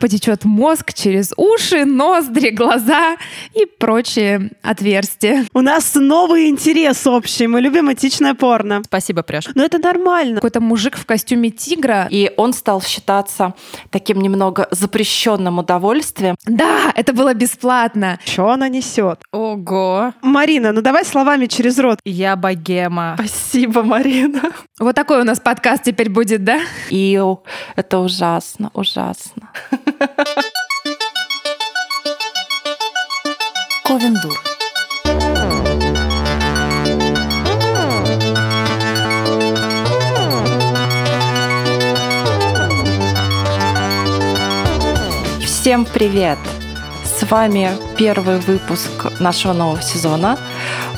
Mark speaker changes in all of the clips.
Speaker 1: потечет мозг через уши, ноздри, глаза и прочие отверстия.
Speaker 2: У нас новый интерес общий. Мы любим этичное порно.
Speaker 3: Спасибо, Пряш.
Speaker 2: Но это нормально.
Speaker 1: Какой-то мужик в костюме тигра.
Speaker 4: И он стал считаться таким немного запрещенным удовольствием.
Speaker 1: Да, это было бесплатно.
Speaker 2: Что она несет?
Speaker 3: Ого.
Speaker 2: Марина, ну давай словами через рот.
Speaker 3: Я богема.
Speaker 4: Спасибо, Марина.
Speaker 1: Вот такой у нас подкаст теперь будет, да?
Speaker 4: Ил, это ужасно, ужасно.
Speaker 3: Ковендур.
Speaker 4: Всем привет! С вами первый выпуск нашего нового сезона.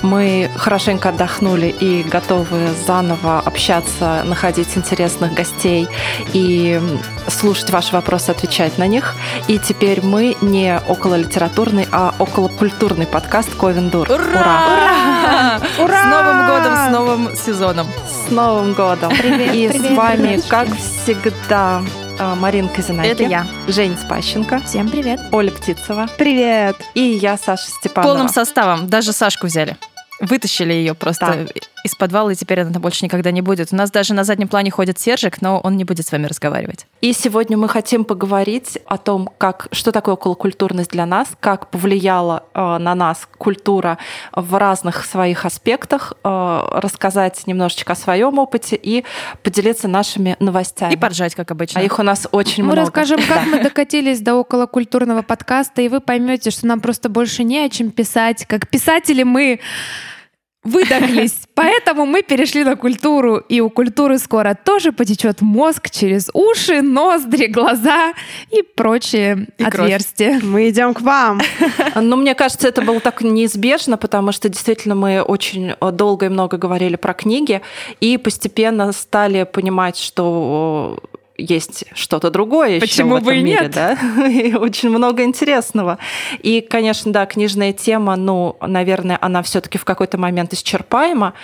Speaker 4: Мы хорошенько отдохнули и готовы заново общаться, находить интересных гостей и слушать ваши вопросы, отвечать на них. И теперь мы не около литературный, а около культурный подкаст Ковендур.
Speaker 3: Ура! Ура! Ура! С Новым годом, с новым сезоном.
Speaker 4: С Новым годом!
Speaker 1: Привет,
Speaker 4: И
Speaker 1: привет,
Speaker 4: с вами,
Speaker 1: привет.
Speaker 4: как всегда, а, Маринка Зинаки.
Speaker 3: Это я.
Speaker 4: Женя Спащенко.
Speaker 1: Всем привет.
Speaker 4: Оля Птицева.
Speaker 2: Привет.
Speaker 4: И я, Саша Степанова.
Speaker 3: Полным составом. Даже Сашку взяли. Вытащили ее просто из подвала, и теперь она больше никогда не будет. У нас даже на заднем плане ходит Сержик, но он не будет с вами разговаривать.
Speaker 4: И сегодня мы хотим поговорить о том, как, что такое околокультурность для нас, как повлияла э, на нас культура в разных своих аспектах, э, рассказать немножечко о своем опыте и поделиться нашими новостями.
Speaker 3: И поржать, как обычно.
Speaker 4: А их у нас очень
Speaker 1: Мы
Speaker 4: много.
Speaker 1: расскажем, как мы докатились до околокультурного подкаста, и вы поймете, что нам просто больше не о чем писать. Как писатели мы выдохлись. Поэтому мы перешли на культуру. И у культуры скоро тоже потечет мозг через уши, ноздри, глаза и прочие
Speaker 3: И кровь.
Speaker 1: отверстия.
Speaker 2: Мы идем к вам.
Speaker 4: Но мне кажется, это было так неизбежно, потому что действительно мы очень долго и много говорили про книги, и постепенно стали понимать, что есть что-то другое еще
Speaker 1: Почему
Speaker 4: в этом
Speaker 1: бы и
Speaker 4: мире,
Speaker 1: нет?
Speaker 4: да? И очень много интересного. И, конечно, да, книжная тема, ну, наверное, она все-таки в какой-то момент исчерпаема.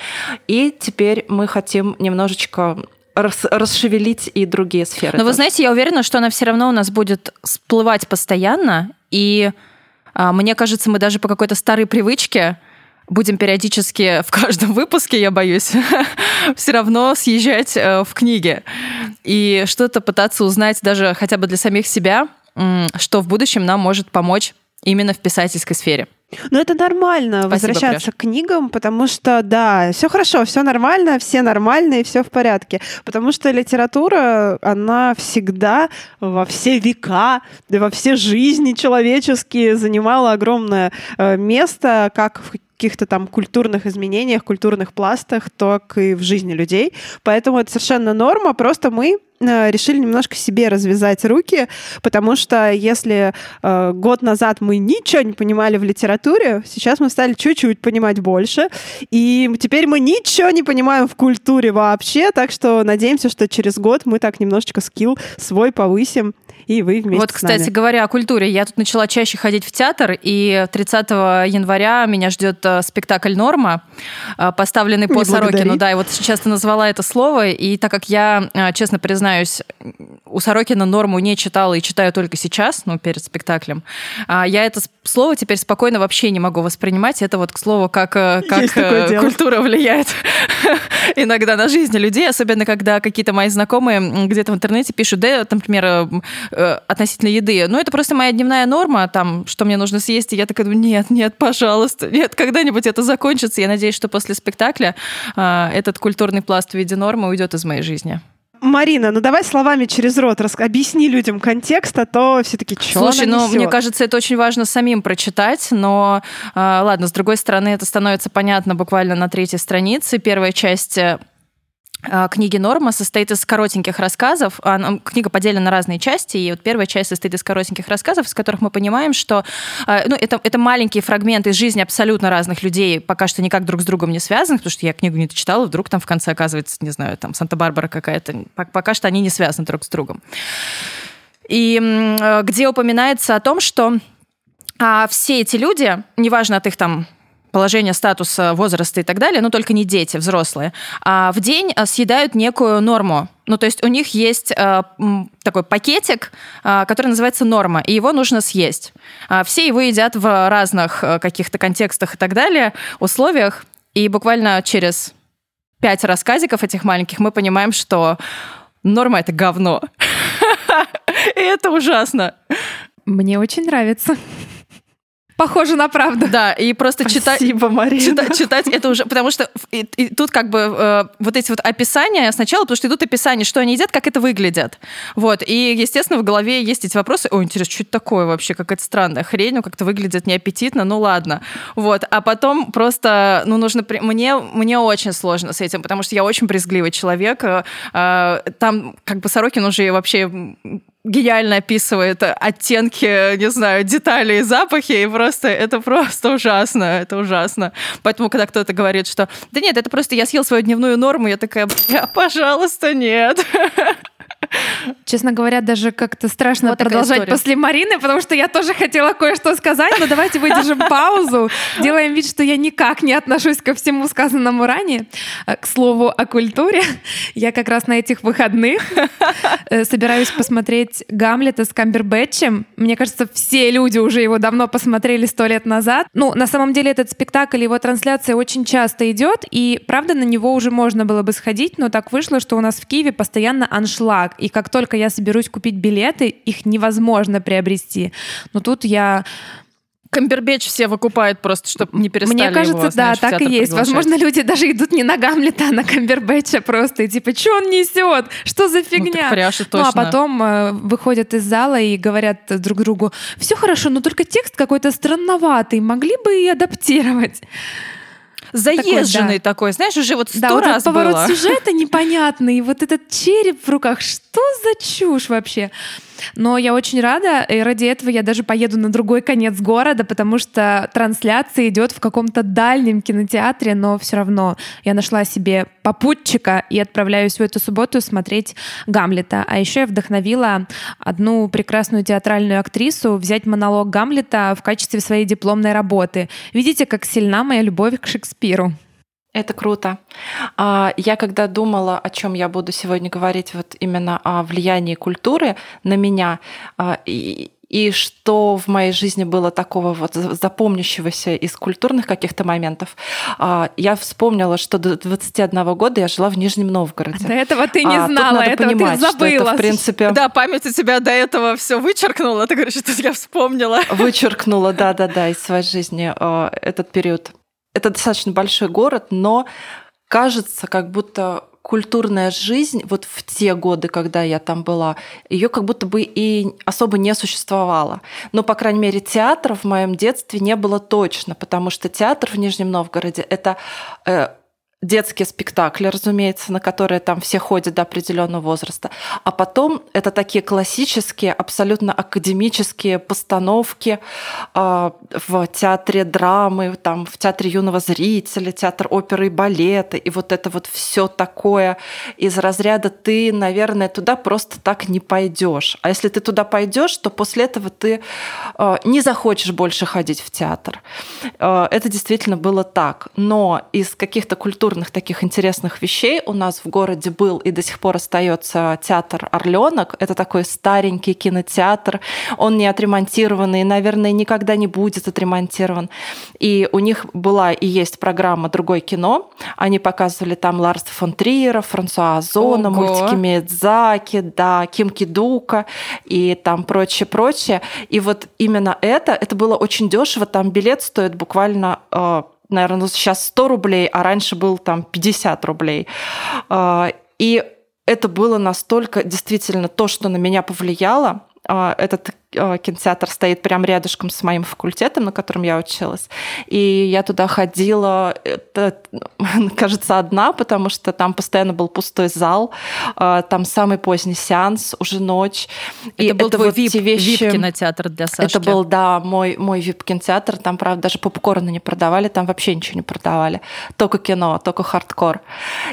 Speaker 4: И теперь мы хотим немножечко рас- расшевелить и другие сферы.
Speaker 3: Но вы знаете, я уверена, что она все равно у нас будет всплывать постоянно, и а, мне кажется, мы даже по какой-то старой привычке будем периодически в каждом выпуске, я боюсь, все равно съезжать э, в книги и что-то пытаться узнать даже хотя бы для самих себя, что в будущем нам может помочь именно в писательской сфере.
Speaker 2: Но это нормально
Speaker 3: Спасибо,
Speaker 2: возвращаться к книгам, потому что, да, все хорошо, все нормально, все нормальные, все в порядке. Потому что литература, она всегда во все века, да во все жизни человеческие занимала огромное э, место, как в каких-то там культурных изменениях, культурных пластах, так и в жизни людей. Поэтому это совершенно норма, просто мы э, решили немножко себе развязать руки, потому что если э, год назад мы ничего не понимали в литературе, сейчас мы стали чуть-чуть понимать больше, и теперь мы ничего не понимаем в культуре вообще, так что надеемся, что через год мы так немножечко скилл свой повысим, и вы вместе
Speaker 3: Вот, кстати говоря, о культуре. Я тут начала чаще ходить в театр, и 30 января меня ждет э, спектакль «Норма», э, поставленный по Сорокину. Да, и вот сейчас ты назвала это слово, и так как я, э, честно признаюсь, у Сорокина «Норму» не читала и читаю только сейчас, ну, перед спектаклем, а, я это слово теперь спокойно вообще не могу воспринимать. Это вот к слову, как, как культура влияет иногда на жизнь людей, особенно когда какие-то мои знакомые где-то в интернете пишут, да, например, э, относительно еды, ну, это просто моя дневная норма, там, что мне нужно съесть, и я такая думаю, нет, нет, пожалуйста, нет, когда-нибудь это закончится. Я надеюсь, что после спектакля э, этот культурный пласт в виде нормы уйдет из моей жизни.
Speaker 2: Марина, ну давай словами через рот рас- объясни людям контекст, а то все-таки что
Speaker 3: Слушай, ну, мне кажется, это очень важно самим прочитать, но, э, ладно, с другой стороны, это становится понятно буквально на третьей странице. Первая часть э, книги «Норма» состоит из коротеньких рассказов. Она- Книга поделена на разные части, и вот первая часть состоит из коротеньких рассказов, из которых мы понимаем, что э, ну, это, это маленькие фрагменты из жизни абсолютно разных людей, пока что никак друг с другом не связанных, потому что я книгу не читала, вдруг там в конце оказывается, не знаю, там Санта-Барбара какая-то. Пок- Пока что они не связаны друг с другом. И э, где упоминается о том, что а, все эти люди, неважно от их там положения, статуса, возраста и так далее, но только не дети, взрослые, а в день съедают некую норму. Ну, то есть у них есть э, такой пакетик, э, который называется норма, и его нужно съесть. Э, все его едят в разных э, каких-то контекстах и так далее, условиях, и буквально через пять рассказиков этих маленьких мы понимаем, что норма — это говно. И это ужасно.
Speaker 1: Мне очень нравится. Похоже на правду.
Speaker 3: Да, и просто читать...
Speaker 2: Спасибо, Марина.
Speaker 3: Читать, читать это уже... Потому что и, и тут как бы э, вот эти вот описания сначала, потому что идут описания, что они едят, как это выглядит. Вот. И, естественно, в голове есть эти вопросы. Ой, интересно, что это такое вообще? Какая-то странная хрень, ну как-то выглядит неаппетитно, ну ладно. Вот. А потом просто, ну нужно... Мне, мне очень сложно с этим, потому что я очень брезгливый человек. Э, э, там как бы Сорокин уже вообще гениально описывает оттенки, не знаю, детали и запахи, и просто это просто ужасно, это ужасно. Поэтому, когда кто-то говорит, что да нет, это просто я съел свою дневную норму, я такая, пожалуйста, нет.
Speaker 1: Честно говоря, даже как-то страшно вот продолжать после Марины, потому что я тоже хотела кое-что сказать, но давайте выдержим паузу, делаем вид, что я никак не отношусь ко всему сказанному ранее. Э, к слову о культуре, я как раз на этих выходных э, собираюсь посмотреть Гамлета с Камбербэтчем. Мне кажется, все люди уже его давно посмотрели сто лет назад. Ну, на самом деле этот спектакль, его трансляция очень часто идет, и правда на него уже можно было бы сходить, но так вышло, что у нас в Киеве постоянно аншлаг, и как только я соберусь купить билеты, их невозможно приобрести. Но тут я
Speaker 3: Камбербэтч все выкупают просто, чтобы не перестали
Speaker 1: Мне кажется,
Speaker 3: его, знаешь,
Speaker 1: да, так и есть.
Speaker 3: Приглашать.
Speaker 1: Возможно, люди даже идут не на Гамлета, а на Камбербэтча просто. И типа, что он несет? Что за фигня?
Speaker 3: Ну, пряжа,
Speaker 1: ну а потом э, выходят из зала и говорят друг другу, все хорошо, но только текст какой-то странноватый, могли бы и адаптировать
Speaker 3: заезженный такой, да. такой, знаешь, уже вот сто
Speaker 1: да, вот
Speaker 3: раз
Speaker 1: этот поворот
Speaker 3: было.
Speaker 1: сюжета непонятный, вот этот череп в руках, что за чушь вообще? Но я очень рада, и ради этого я даже поеду на другой конец города, потому что трансляция идет в каком-то дальнем кинотеатре, но все равно я нашла себе попутчика и отправляюсь в эту субботу смотреть Гамлета. А еще я вдохновила одну прекрасную театральную актрису взять монолог Гамлета в качестве своей дипломной работы. Видите, как сильна моя любовь к Шекспиру.
Speaker 4: Это круто. А, я когда думала, о чем я буду сегодня говорить, вот именно о влиянии культуры на меня, а, и, и что в моей жизни было такого вот запомнящегося из культурных каких-то моментов, а, я вспомнила, что до 21 года я жила в Нижнем Новгороде.
Speaker 1: До этого ты не знала, этого понимать, ты забыла. Что
Speaker 4: это, в принципе...
Speaker 3: Да, память у тебя до этого все вычеркнула, ты говоришь, что я вспомнила.
Speaker 4: Вычеркнула, да-да-да, из своей жизни этот период это достаточно большой город, но кажется, как будто культурная жизнь вот в те годы, когда я там была, ее как будто бы и особо не существовало. Но, по крайней мере, театра в моем детстве не было точно, потому что театр в Нижнем Новгороде это э, детские спектакли, разумеется, на которые там все ходят до определенного возраста. А потом это такие классические, абсолютно академические постановки э, в театре драмы, там, в театре юного зрителя, театр оперы и балета. И вот это вот все такое из разряда ты, наверное, туда просто так не пойдешь. А если ты туда пойдешь, то после этого ты э, не захочешь больше ходить в театр. Э, это действительно было так. Но из каких-то культур культурных таких интересных вещей у нас в городе был и до сих пор остается театр Орленок. Это такой старенький кинотеатр. Он не отремонтированный, наверное, никогда не будет отремонтирован. И у них была и есть программа «Другое кино». Они показывали там Ларса фон Триера, Франсуа Озона, Ого. мультики Миядзаки, да, Ким Кидука и там прочее-прочее. И вот именно это, это было очень дешево. Там билет стоит буквально э, наверное, ну, сейчас 100 рублей, а раньше был там 50 рублей. А, и это было настолько действительно то, что на меня повлияло. А, этот а, кинотеатр стоит прямо рядышком с моим факультетом, на котором я училась. И я туда ходила, это, кажется, одна, потому что там постоянно был пустой зал, там самый поздний сеанс, уже ночь.
Speaker 3: Это и был это твой вот VIP, вещи... Для Сашки.
Speaker 4: Это был, да, мой, мой VIP-кинотеатр. Там, правда, даже попкорны не продавали, там вообще ничего не продавали. Только кино, только хардкор.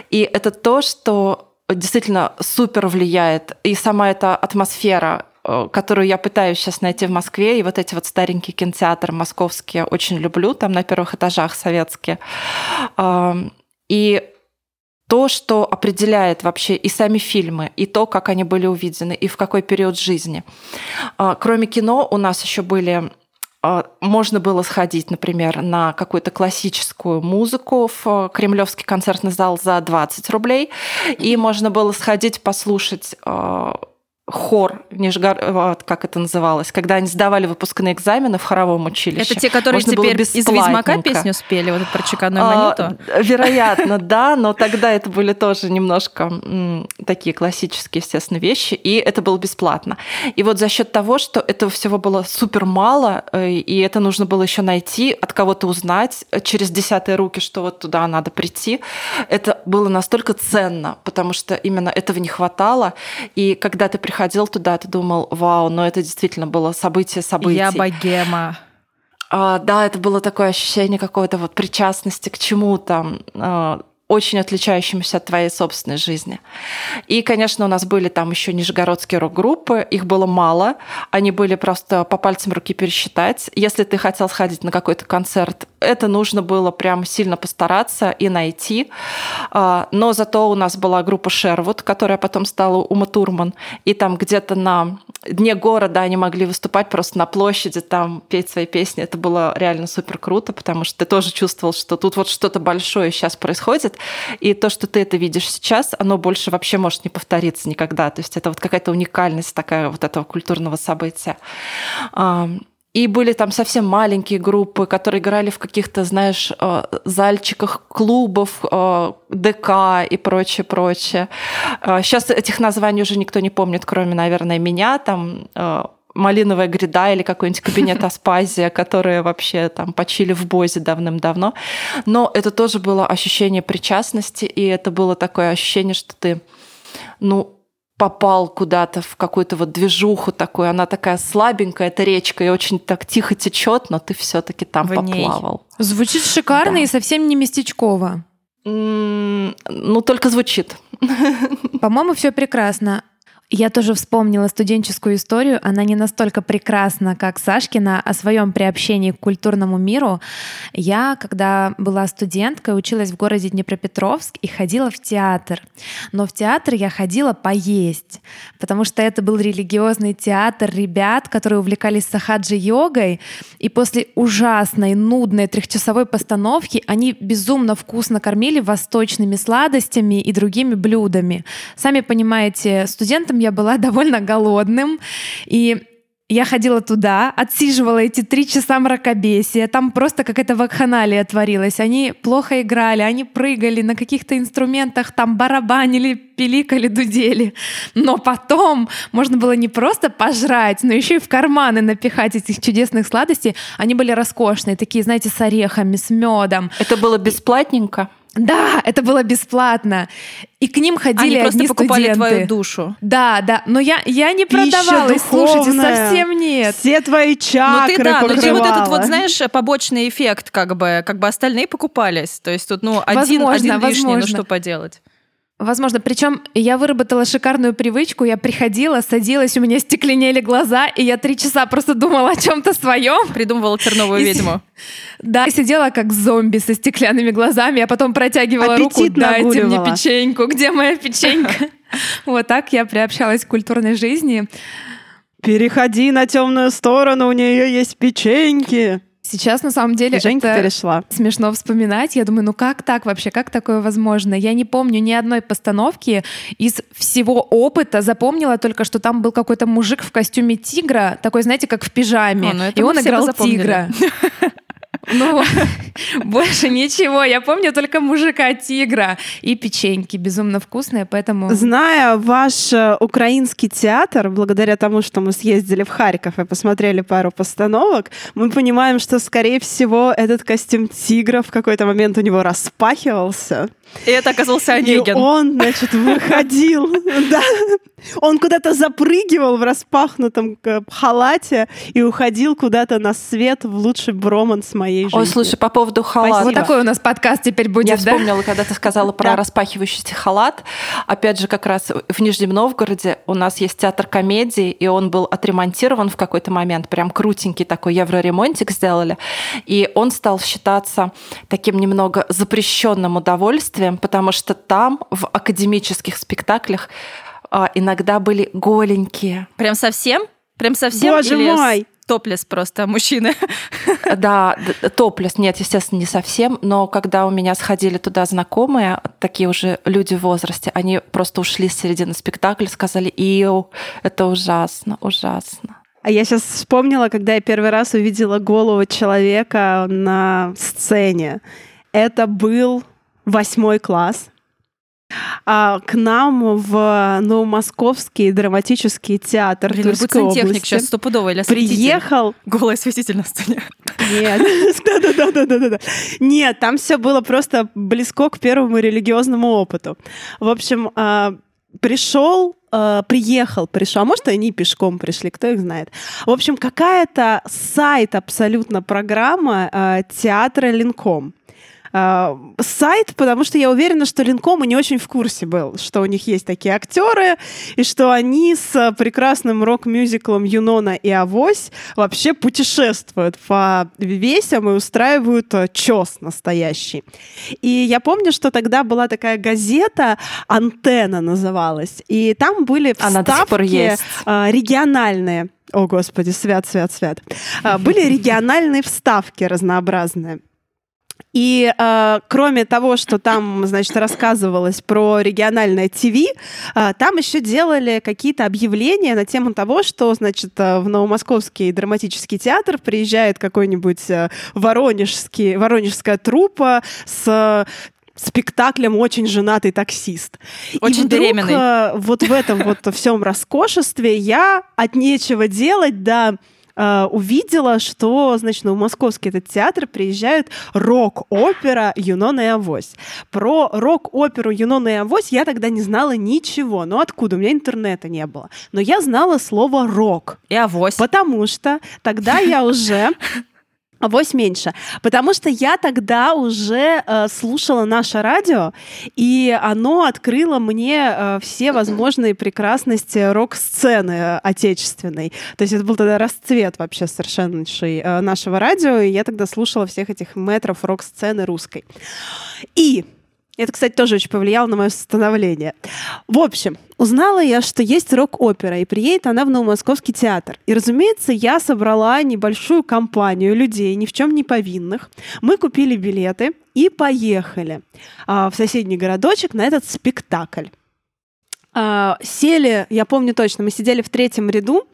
Speaker 4: И это то, что действительно супер влияет. И сама эта атмосфера которую я пытаюсь сейчас найти в Москве, и вот эти вот старенькие кинотеатры московские очень люблю, там на первых этажах советские. И то, что определяет вообще и сами фильмы, и то, как они были увидены, и в какой период жизни. А, кроме кино у нас еще были а, можно было сходить, например, на какую-то классическую музыку в э, Кремлевский концертный зал за 20 рублей, и можно было сходить послушать хор Нижгар... Вот, как это называлось, когда они сдавали выпускные экзамены в хоровом училище.
Speaker 3: Это те, которые Можно теперь из «Ведьмака» песню спели, вот про чеканную монету?
Speaker 4: А, вероятно, да, но тогда это были тоже немножко такие классические, естественно, вещи, и это было бесплатно. И вот за счет того, что этого всего было супер мало, э, и это нужно было еще найти, от кого-то узнать э, через десятые руки, что вот туда надо прийти, это было настолько ценно, потому что именно этого не хватало, и когда ты приходишь приходил туда, ты думал, вау, но это действительно было событие событий.
Speaker 3: Я богема.
Speaker 4: А, да, это было такое ощущение какой-то вот причастности к чему-то. А, очень отличающимся от твоей собственной жизни. И, конечно, у нас были там еще нижегородские рок-группы, их было мало, они были просто по пальцам руки пересчитать. Если ты хотел сходить на какой-то концерт, это нужно было прям сильно постараться и найти. А, но зато у нас была группа Шервуд, которая потом стала Ума Турман, и там где-то на дне города они могли выступать просто на площади, там петь свои песни. Это было реально супер круто, потому что ты тоже чувствовал, что тут вот что-то большое сейчас происходит, и то, что ты это видишь сейчас, оно больше вообще может не повториться никогда. То есть это вот какая-то уникальность такая вот этого культурного события. И были там совсем маленькие группы, которые играли в каких-то, знаешь, э, зальчиках клубов, э, ДК и прочее, прочее. Сейчас э, этих названий уже никто не помнит, кроме, наверное, меня. Там малиновая гряда или какой-нибудь кабинет Аспазия, которые вообще там почили в Бозе давным-давно. Но это тоже было ощущение причастности, и это было такое ощущение, что ты, ну, попал куда-то в какую-то вот движуху такую, она такая слабенькая, эта речка, и очень так тихо течет, но ты все-таки там в поплавал.
Speaker 1: Звучит шикарно да. и совсем не местечково.
Speaker 4: Ну, только звучит.
Speaker 1: По-моему, все прекрасно. Я тоже вспомнила студенческую историю. Она не настолько прекрасна, как Сашкина, о своем приобщении к культурному миру. Я, когда была студенткой, училась в городе Днепропетровск и ходила в театр. Но в театр я ходила поесть, потому что это был религиозный театр ребят, которые увлекались сахаджи-йогой. И после ужасной, нудной трехчасовой постановки они безумно вкусно кормили восточными сладостями и другими блюдами. Сами понимаете, студентам я была довольно голодным, и я ходила туда, отсиживала эти три часа мракобесия. Там просто какая-то вакханалия творилась. Они плохо играли, они прыгали на каких-то инструментах, там барабанили, пиликали, дудели. Но потом можно было не просто пожрать, но еще и в карманы напихать этих чудесных сладостей. Они были роскошные, такие, знаете, с орехами, с медом.
Speaker 4: Это было бесплатненько?
Speaker 1: Да, это было бесплатно. И к ним ходили
Speaker 3: Они просто
Speaker 1: одни
Speaker 3: покупали
Speaker 1: студенты.
Speaker 3: твою душу.
Speaker 1: Да, да. Но я, я не продавалась, слушайте, совсем нет.
Speaker 2: Все твои чакры
Speaker 3: Ну ты да,
Speaker 2: покрывала.
Speaker 3: но ты вот этот вот, знаешь, побочный эффект, как бы, как бы остальные покупались. То есть тут, ну, один,
Speaker 1: Возможно,
Speaker 3: один лишний, ну
Speaker 1: возможно.
Speaker 3: что поделать.
Speaker 1: Возможно. Причем я выработала шикарную привычку. Я приходила, садилась, у меня стекленели глаза, и я три часа просто думала о чем-то своем.
Speaker 3: Придумывала терновую
Speaker 1: И
Speaker 3: ведьму.
Speaker 1: Да, сидела как зомби со стеклянными глазами, а потом протягивала руку, дайте мне печеньку, где моя печенька? Вот так я приобщалась к культурной жизни.
Speaker 2: Переходи на темную сторону, у нее есть печеньки.
Speaker 1: Сейчас, на самом деле,
Speaker 2: Женька
Speaker 1: это
Speaker 2: перешла.
Speaker 1: смешно вспоминать. Я думаю, ну как так вообще, как такое возможно? Я не помню ни одной постановки. Из всего опыта запомнила только, что там был какой-то мужик в костюме тигра, такой, знаете, как в пижаме.
Speaker 3: О, ну
Speaker 1: и он играл тигра. Ну, больше ничего. Я помню только мужика-тигра и печеньки безумно вкусные, поэтому...
Speaker 2: Зная ваш э, украинский театр, благодаря тому, что мы съездили в Харьков и посмотрели пару постановок, мы понимаем, что, скорее всего, этот костюм тигра в какой-то момент у него распахивался.
Speaker 3: И это оказался
Speaker 2: И
Speaker 3: Онегин.
Speaker 2: он, значит, выходил, да. Он куда-то запрыгивал в распахнутом э, халате и уходил куда-то на свет в лучший броманс моей моей жизни.
Speaker 4: Ой, слушай, по поводу халата.
Speaker 1: Вот такой у нас подкаст теперь будет,
Speaker 4: Я
Speaker 1: да?
Speaker 4: вспомнила, когда ты сказала про
Speaker 2: Да.
Speaker 4: распахивающийся халат. Опять же, как раз в Нижнем Новгороде у нас есть театр комедии, и он был отремонтирован в какой-то момент. Прям крутенький такой евроремонтик сделали. И он стал считаться таким немного запрещенным удовольствием, потому что там в академических спектаклях а, иногда были голенькие.
Speaker 3: Прям совсем? Прям совсем?
Speaker 2: Боже
Speaker 3: Или
Speaker 2: мой!
Speaker 3: Топлес просто мужчины?
Speaker 4: Да, топлес, нет, естественно, не совсем, но когда у меня сходили туда знакомые, такие уже люди в возрасте, они просто ушли с середины спектакля, сказали, иу, это ужасно, ужасно.
Speaker 2: А я сейчас вспомнила, когда я первый раз увидела голову человека на сцене. Это был восьмой класс. А, к нам в Новомосковский драматический театр
Speaker 3: Блин, сантехник
Speaker 2: области
Speaker 3: сейчас стопудово или осветитель.
Speaker 2: приехал
Speaker 3: Голый осветитель на сцене.
Speaker 2: Нет, да-да-да-да-да. Нет, там все было просто близко к первому религиозному опыту. В общем, а, пришел, а, приехал, пришел, а может, они пешком пришли, кто их знает. В общем, какая-то сайт абсолютно программа театра Линком. А, сайт, потому что я уверена, что Линком и не очень в курсе был, что у них есть такие актеры, и что они с прекрасным рок-мюзиклом Юнона и Авось вообще путешествуют по весям и устраивают а, чес настоящий. И я помню, что тогда была такая газета «Антенна» называлась, и там были вставки а, региональные. О, Господи, свят, свят, свят. Были региональные вставки разнообразные. И э, кроме того, что там, значит, рассказывалось про региональное ТВ, э, там еще делали какие-то объявления на тему того, что, значит, э, в Новомосковский драматический театр приезжает какой-нибудь э, воронежский, воронежская труппа с э, спектаклем «Очень женатый таксист».
Speaker 3: Очень
Speaker 2: и вдруг,
Speaker 3: беременный.
Speaker 2: э, вот в этом вот всем роскошестве я от нечего делать, да, э, увидела, что, значит, в московский этот театр приезжают рок-опера «Юнона и Авось». Про рок-оперу «Юнона и Авось» я тогда не знала ничего. Ну откуда? У меня интернета не было. Но я знала слово «рок».
Speaker 3: И авось.
Speaker 2: Потому что тогда я уже Авось меньше. Потому что я тогда уже э, слушала наше радио, и оно открыло мне э, все возможные прекрасности рок-сцены э, отечественной. То есть это был тогда расцвет вообще совершеннейший э, нашего радио, и я тогда слушала всех этих метров рок-сцены русской. И это, кстати, тоже очень повлияло на мое становление. В общем, узнала я, что есть рок-опера, и приедет она в Новомосковский театр. И, разумеется, я собрала небольшую компанию людей, ни в чем не повинных. Мы купили билеты и поехали а, в соседний городочек на этот спектакль. А, сели, я помню точно, мы сидели в третьем ряду,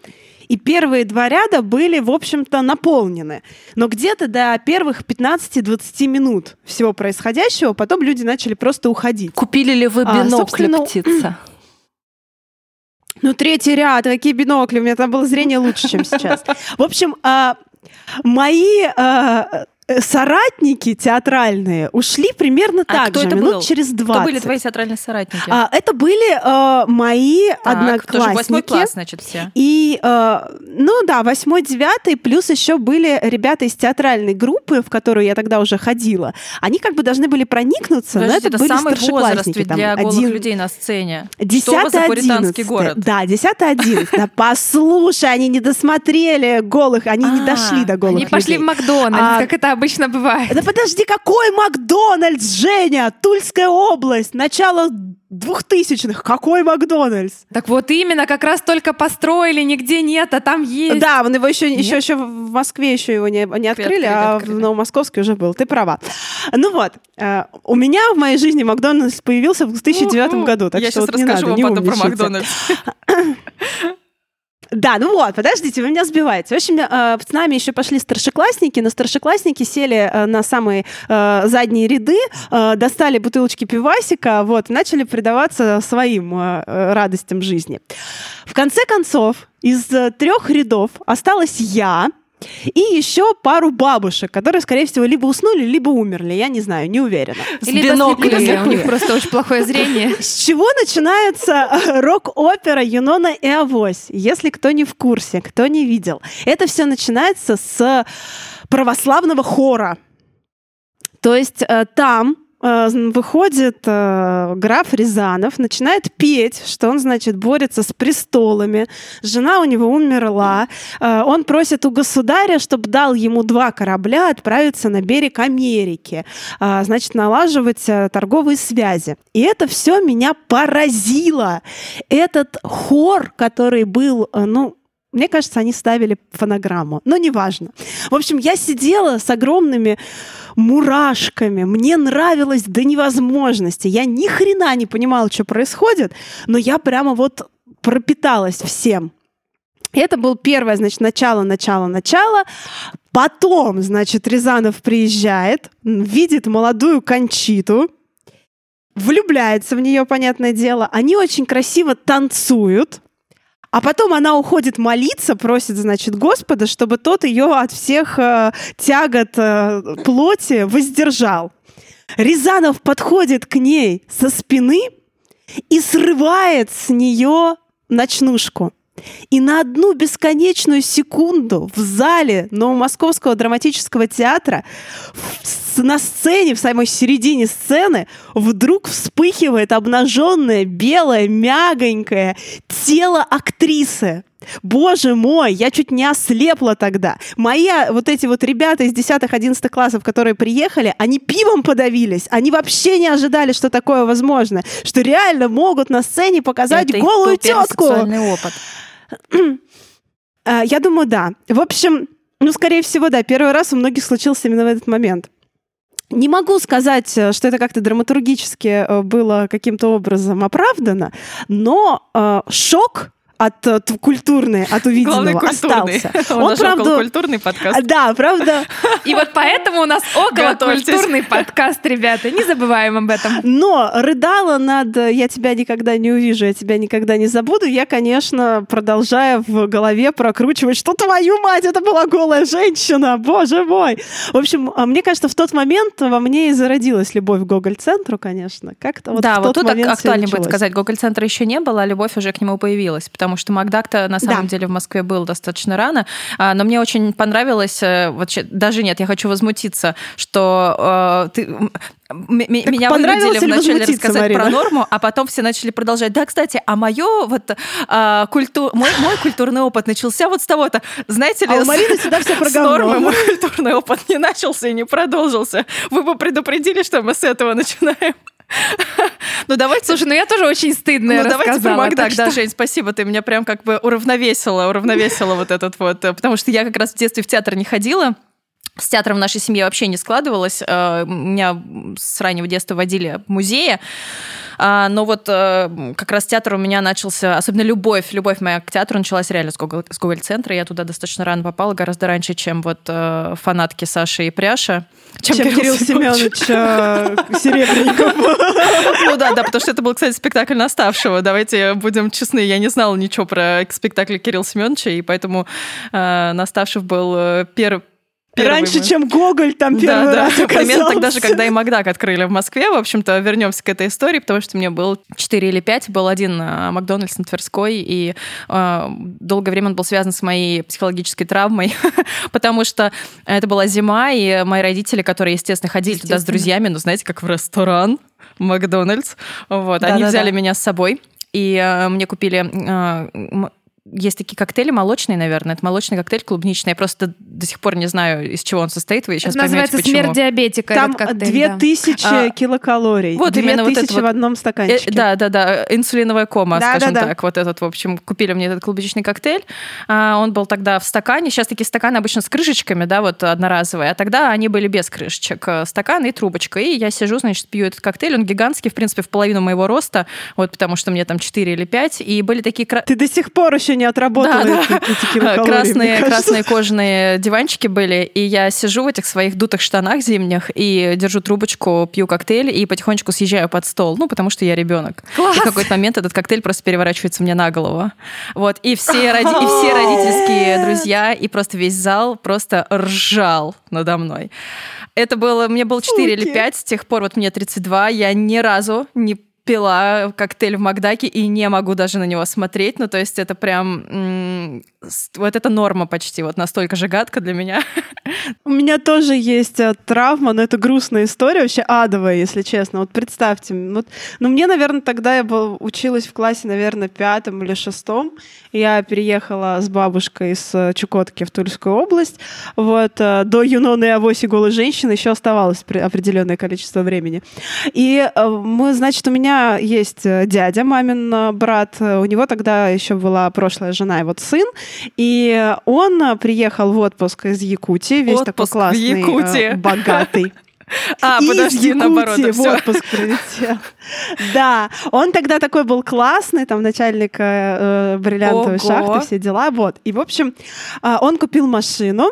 Speaker 2: и первые два ряда были, в общем-то, наполнены. Но где-то до первых 15-20 минут всего происходящего потом люди начали просто уходить.
Speaker 4: Купили ли вы
Speaker 2: А,
Speaker 4: бинокли,
Speaker 2: собственно,
Speaker 4: птица?
Speaker 2: Ну, третий ряд, какие бинокли, у меня там было зрение лучше, чем сейчас. В общем, а, мои а, э, соратники театральные ушли примерно
Speaker 3: А
Speaker 2: так
Speaker 3: кто
Speaker 2: же,
Speaker 3: это
Speaker 2: минут
Speaker 3: был?
Speaker 2: через 20.
Speaker 3: Кто были твои театральные соратники?
Speaker 2: А, это были а, мои
Speaker 3: Так, тоже
Speaker 2: одноклассники.
Speaker 3: восьмой класс, значит, все.
Speaker 2: И, э, ну да, восьмой, девятый, плюс еще были ребята из театральной группы, в которую я тогда уже ходила. Они как бы должны были проникнуться, но
Speaker 3: Подождите,
Speaker 2: это,
Speaker 3: это
Speaker 2: были
Speaker 3: самый возраст
Speaker 2: старшеклассники.
Speaker 3: ведь
Speaker 2: там,
Speaker 3: для голых
Speaker 2: один-
Speaker 3: людей на сцене.
Speaker 2: Десятый, одиннадцатый.
Speaker 3: город?
Speaker 2: Да, десятый, одиннадцатый. Да послушай, они не досмотрели голых, они не
Speaker 3: А,
Speaker 2: дошли до голых
Speaker 1: Они пошли в. Макдональдс,
Speaker 2: А,
Speaker 1: как это обычно бывает.
Speaker 2: Да подожди, какой Макдональдс, Женя? Тульская область, начало двухтысячных. Какой Макдональдс?
Speaker 1: Так вот именно, как раз только построили, нигде нет, а там есть.
Speaker 2: Да, он его еще, еще, еще в Москве еще его не, не открыли,
Speaker 3: открыли,
Speaker 2: а
Speaker 3: открыли.
Speaker 2: в Новомосковске уже был. Ты права. Ну вот, э, у меня в моей жизни Макдональдс появился в 2009
Speaker 3: Уху.
Speaker 2: году, так
Speaker 3: Я
Speaker 2: что
Speaker 3: сейчас
Speaker 2: вот не
Speaker 3: расскажу
Speaker 2: надо,
Speaker 3: вам
Speaker 2: не
Speaker 3: потом про
Speaker 2: умничайте.
Speaker 3: Макдональдс.
Speaker 2: Да, ну вот, подождите, вы меня сбиваете. В общем, э, с нами еще пошли старшеклассники, но старшеклассники сели э, на самые э, задние ряды, достали бутылочки пивасика, вот, и начали предаваться своим радостям жизни. В конце концов, из трех рядов осталась я, и еще пару бабушек, которые, скорее всего, либо уснули, либо умерли. Я не знаю, не уверена.
Speaker 3: С
Speaker 1: Либо
Speaker 3: биноклями.
Speaker 1: слепые, у них просто очень плохое зрение.
Speaker 2: С чего начинается э, рок-опера Юнона и Авось? Если кто не в курсе, кто не видел. Это все начинается с православного хора. То есть э, там выходит э, граф Рязанов, начинает петь, что он, значит, борется с престолами. Жена у него умерла. Э, он просит у государя, чтобы дал ему два корабля отправиться на берег Америки. Значит, налаживать э, торговые связи. И это все меня поразило. Этот хор, который был, э, ну, мне кажется, они ставили фонограмму, но неважно. В общем, я сидела с огромными мурашками. Мне нравилось до невозможности. Я ни хрена не понимала, что происходит, но я прямо вот пропиталась всем. Это был первое, значит, начало, начало, начало. Потом, значит, Рязанов приезжает, видит молодую Кончиту, влюбляется в нее, понятное дело. Они очень красиво танцуют. А потом она уходит молиться, просит, значит, Господа, чтобы тот ее от всех э, тягот э, плоти воздержал. Рязанов подходит к ней со спины и срывает с нее ночнушку. И на одну бесконечную секунду в зале Новомосковского драматического театра на сцене, в самой середине сцены, вдруг вспыхивает обнаженное, белое, мягонькое тело актрисы. Боже мой, я чуть не ослепла тогда. Мои а, вот эти вот ребята из 10-11 классов, которые приехали, они пивом подавились. Они вообще не ожидали, что такое возможно. Что реально могут на сцене показать
Speaker 3: Это
Speaker 2: голую тетку.
Speaker 3: опыт.
Speaker 2: А, Я думаю, да. В общем, ну, скорее всего, да, первый раз у многих случился именно в этот момент. Не могу сказать, э, что это как-то драматургически э, было каким-то образом оправдано, но э, шок от э, т- культурный, от увиденного
Speaker 3: Главный культурный.
Speaker 2: остался.
Speaker 3: У
Speaker 2: Он,
Speaker 3: же
Speaker 2: правда,
Speaker 3: околокультурный подкаст.
Speaker 2: Да, правда.
Speaker 1: И вот поэтому у нас
Speaker 3: Готовьтесь.
Speaker 1: околокультурный подкаст, ребята. Не забываем об этом.
Speaker 2: Но рыдала над э, «Я тебя никогда не увижу, я тебя никогда не забуду», я, конечно, продолжая в голове прокручивать, что твою мать, это была голая женщина, боже мой. В общем, а мне кажется, в тот момент во мне и зародилась любовь к Гоголь-центру, конечно. Как-то вот
Speaker 3: да, вот тут актуально будет сказать, Гоголь-центра еще не было, а любовь уже к нему появилась, потому что Макдак-то на самом
Speaker 2: Да.
Speaker 3: деле в Москве был достаточно рано, А, но мне очень понравилось, э, вот ща- даже нет, я хочу возмутиться, что э, ты... меня
Speaker 2: понравилось
Speaker 3: вынудили
Speaker 2: или
Speaker 3: вначале рассказать
Speaker 2: Марина?
Speaker 3: про норму, а потом все начали продолжать. Да, кстати, а мое вот а, культу- мой, мой культурный опыт начался вот с того-то. Знаете ли,
Speaker 2: А у Марины всегда все про
Speaker 3: с нормы мой культурный опыт не начался и не продолжился. Вы бы предупредили, что мы с этого начинаем. Ну давайте
Speaker 1: Слушай, ну я тоже очень стыдная
Speaker 3: ну, давайте про. Макдак, да, Жень, спасибо, ты меня прям как бы уравновесила, уравновесила вот этот вот, э, потому что я как раз в детстве в театр не ходила, с театром в нашей семье вообще не складывалось. Э, Меня с раннего детства водили в музеи. А, Но вот э, как раз театр у меня начался, особенно любовь, любовь моя к театру началась реально с Google, с Гоголь-центра. Я туда достаточно рано попала, гораздо раньше, чем вот э, фанатки Саши и Пряша.
Speaker 2: Чем Кирилл Семенович э, Серебренников.
Speaker 3: Ну да, да, потому что это был, кстати, спектакль наставшего. Давайте будем честны, я не знала ничего про спектакль Кирилла Семеновича, и поэтому Наставшев был э, пер- первый
Speaker 2: Раньше,
Speaker 3: мой-
Speaker 2: чем Гоголь там первый
Speaker 3: да,
Speaker 2: раз
Speaker 3: да, примерно тогда же, когда и Макдак открыли в Москве. В общем-то, вернемся к этой истории, потому что мне было 4 или 5, был один э, Макдональдс на Тверской, и э, долгое время он был связан с моей психологической травмой, потому что это была зима, и мои родители, которые, естественно, ходили туда с
Speaker 1: Естественно.
Speaker 3: друзьями, ну, знаете, как в ресторан Макдональдс, вот, они
Speaker 4: Да-да-да.
Speaker 3: взяли меня с собой, и э, мне купили... э, есть такие коктейли молочные, наверное. Это молочный коктейль клубничный. Я просто до сих пор не знаю, из чего он состоит. Вы сейчас
Speaker 1: Это называется
Speaker 3: поймете, почему.
Speaker 1: смерть диабетика.
Speaker 2: Там
Speaker 1: этот коктейль, да.
Speaker 2: 2000 килокалорий.
Speaker 3: вот именно вот
Speaker 2: 2000
Speaker 3: это вот.
Speaker 2: в одном стаканчике.
Speaker 3: Э, да, да, да, инсулиновая кома,
Speaker 2: Да,
Speaker 3: скажем
Speaker 2: да, да.
Speaker 3: так. Вот этот, в общем, купили мне этот клубничный коктейль. А, Он был тогда в стакане. Сейчас такие стаканы обычно с крышечками, да, вот одноразовые. А тогда они были без крышечек. Э, Стакан и трубочка. И я сижу, значит, пью этот коктейль. Он гигантский, в принципе, в половину моего роста. Вот потому что мне там 4 или 5. И были такие
Speaker 2: Ты до сих пор еще не отработала
Speaker 3: Да, да. красные, красные кожаные диванчики были, и я сижу в этих своих дутых штанах зимних и держу трубочку, пью коктейль и потихонечку съезжаю под стол, ну, потому что я ребенок.
Speaker 1: Класс!
Speaker 3: И в какой-то момент этот коктейль просто переворачивается мне на голову. Вот, и все, роди... и все родительские друзья, и просто весь зал просто ржал надо мной. Это было, мне было 4 или
Speaker 2: Суки.
Speaker 3: 5, с тех пор вот мне 32, я ни разу не пила коктейль в Макдаке и не могу даже на него смотреть. Ну, то есть это прям... Вот это норма почти, вот настолько же гадко для меня.
Speaker 2: У меня тоже есть э, травма, но это грустная история, вообще адовая, если честно. Вот представьте, вот, ну мне, наверное, тогда я был, училась в классе, наверное, пятом или шестом. Я переехала с бабушкой из э, Чукотки в Тульскую область. Вот э, до Юноны и Авоси голой женщины еще оставалось определенное количество времени. И мы, значит, у меня есть э, дядя, мамин э, брат. Э, У него тогда еще была прошлая жена и вот сын. И он э, приехал в отпуск из Якутии, весь такой
Speaker 3: Отпуск в
Speaker 2: классный, э, богатый.
Speaker 3: А,
Speaker 2: Из
Speaker 3: подожди,
Speaker 2: Якутии
Speaker 3: наоборот.
Speaker 2: в
Speaker 3: всё.
Speaker 2: отпуск прилетел. Да, он тогда такой был классный, там начальник э, э, бриллиантовой
Speaker 3: Ого.
Speaker 2: шахты, все дела, вот. И, в общем, а, он купил машину,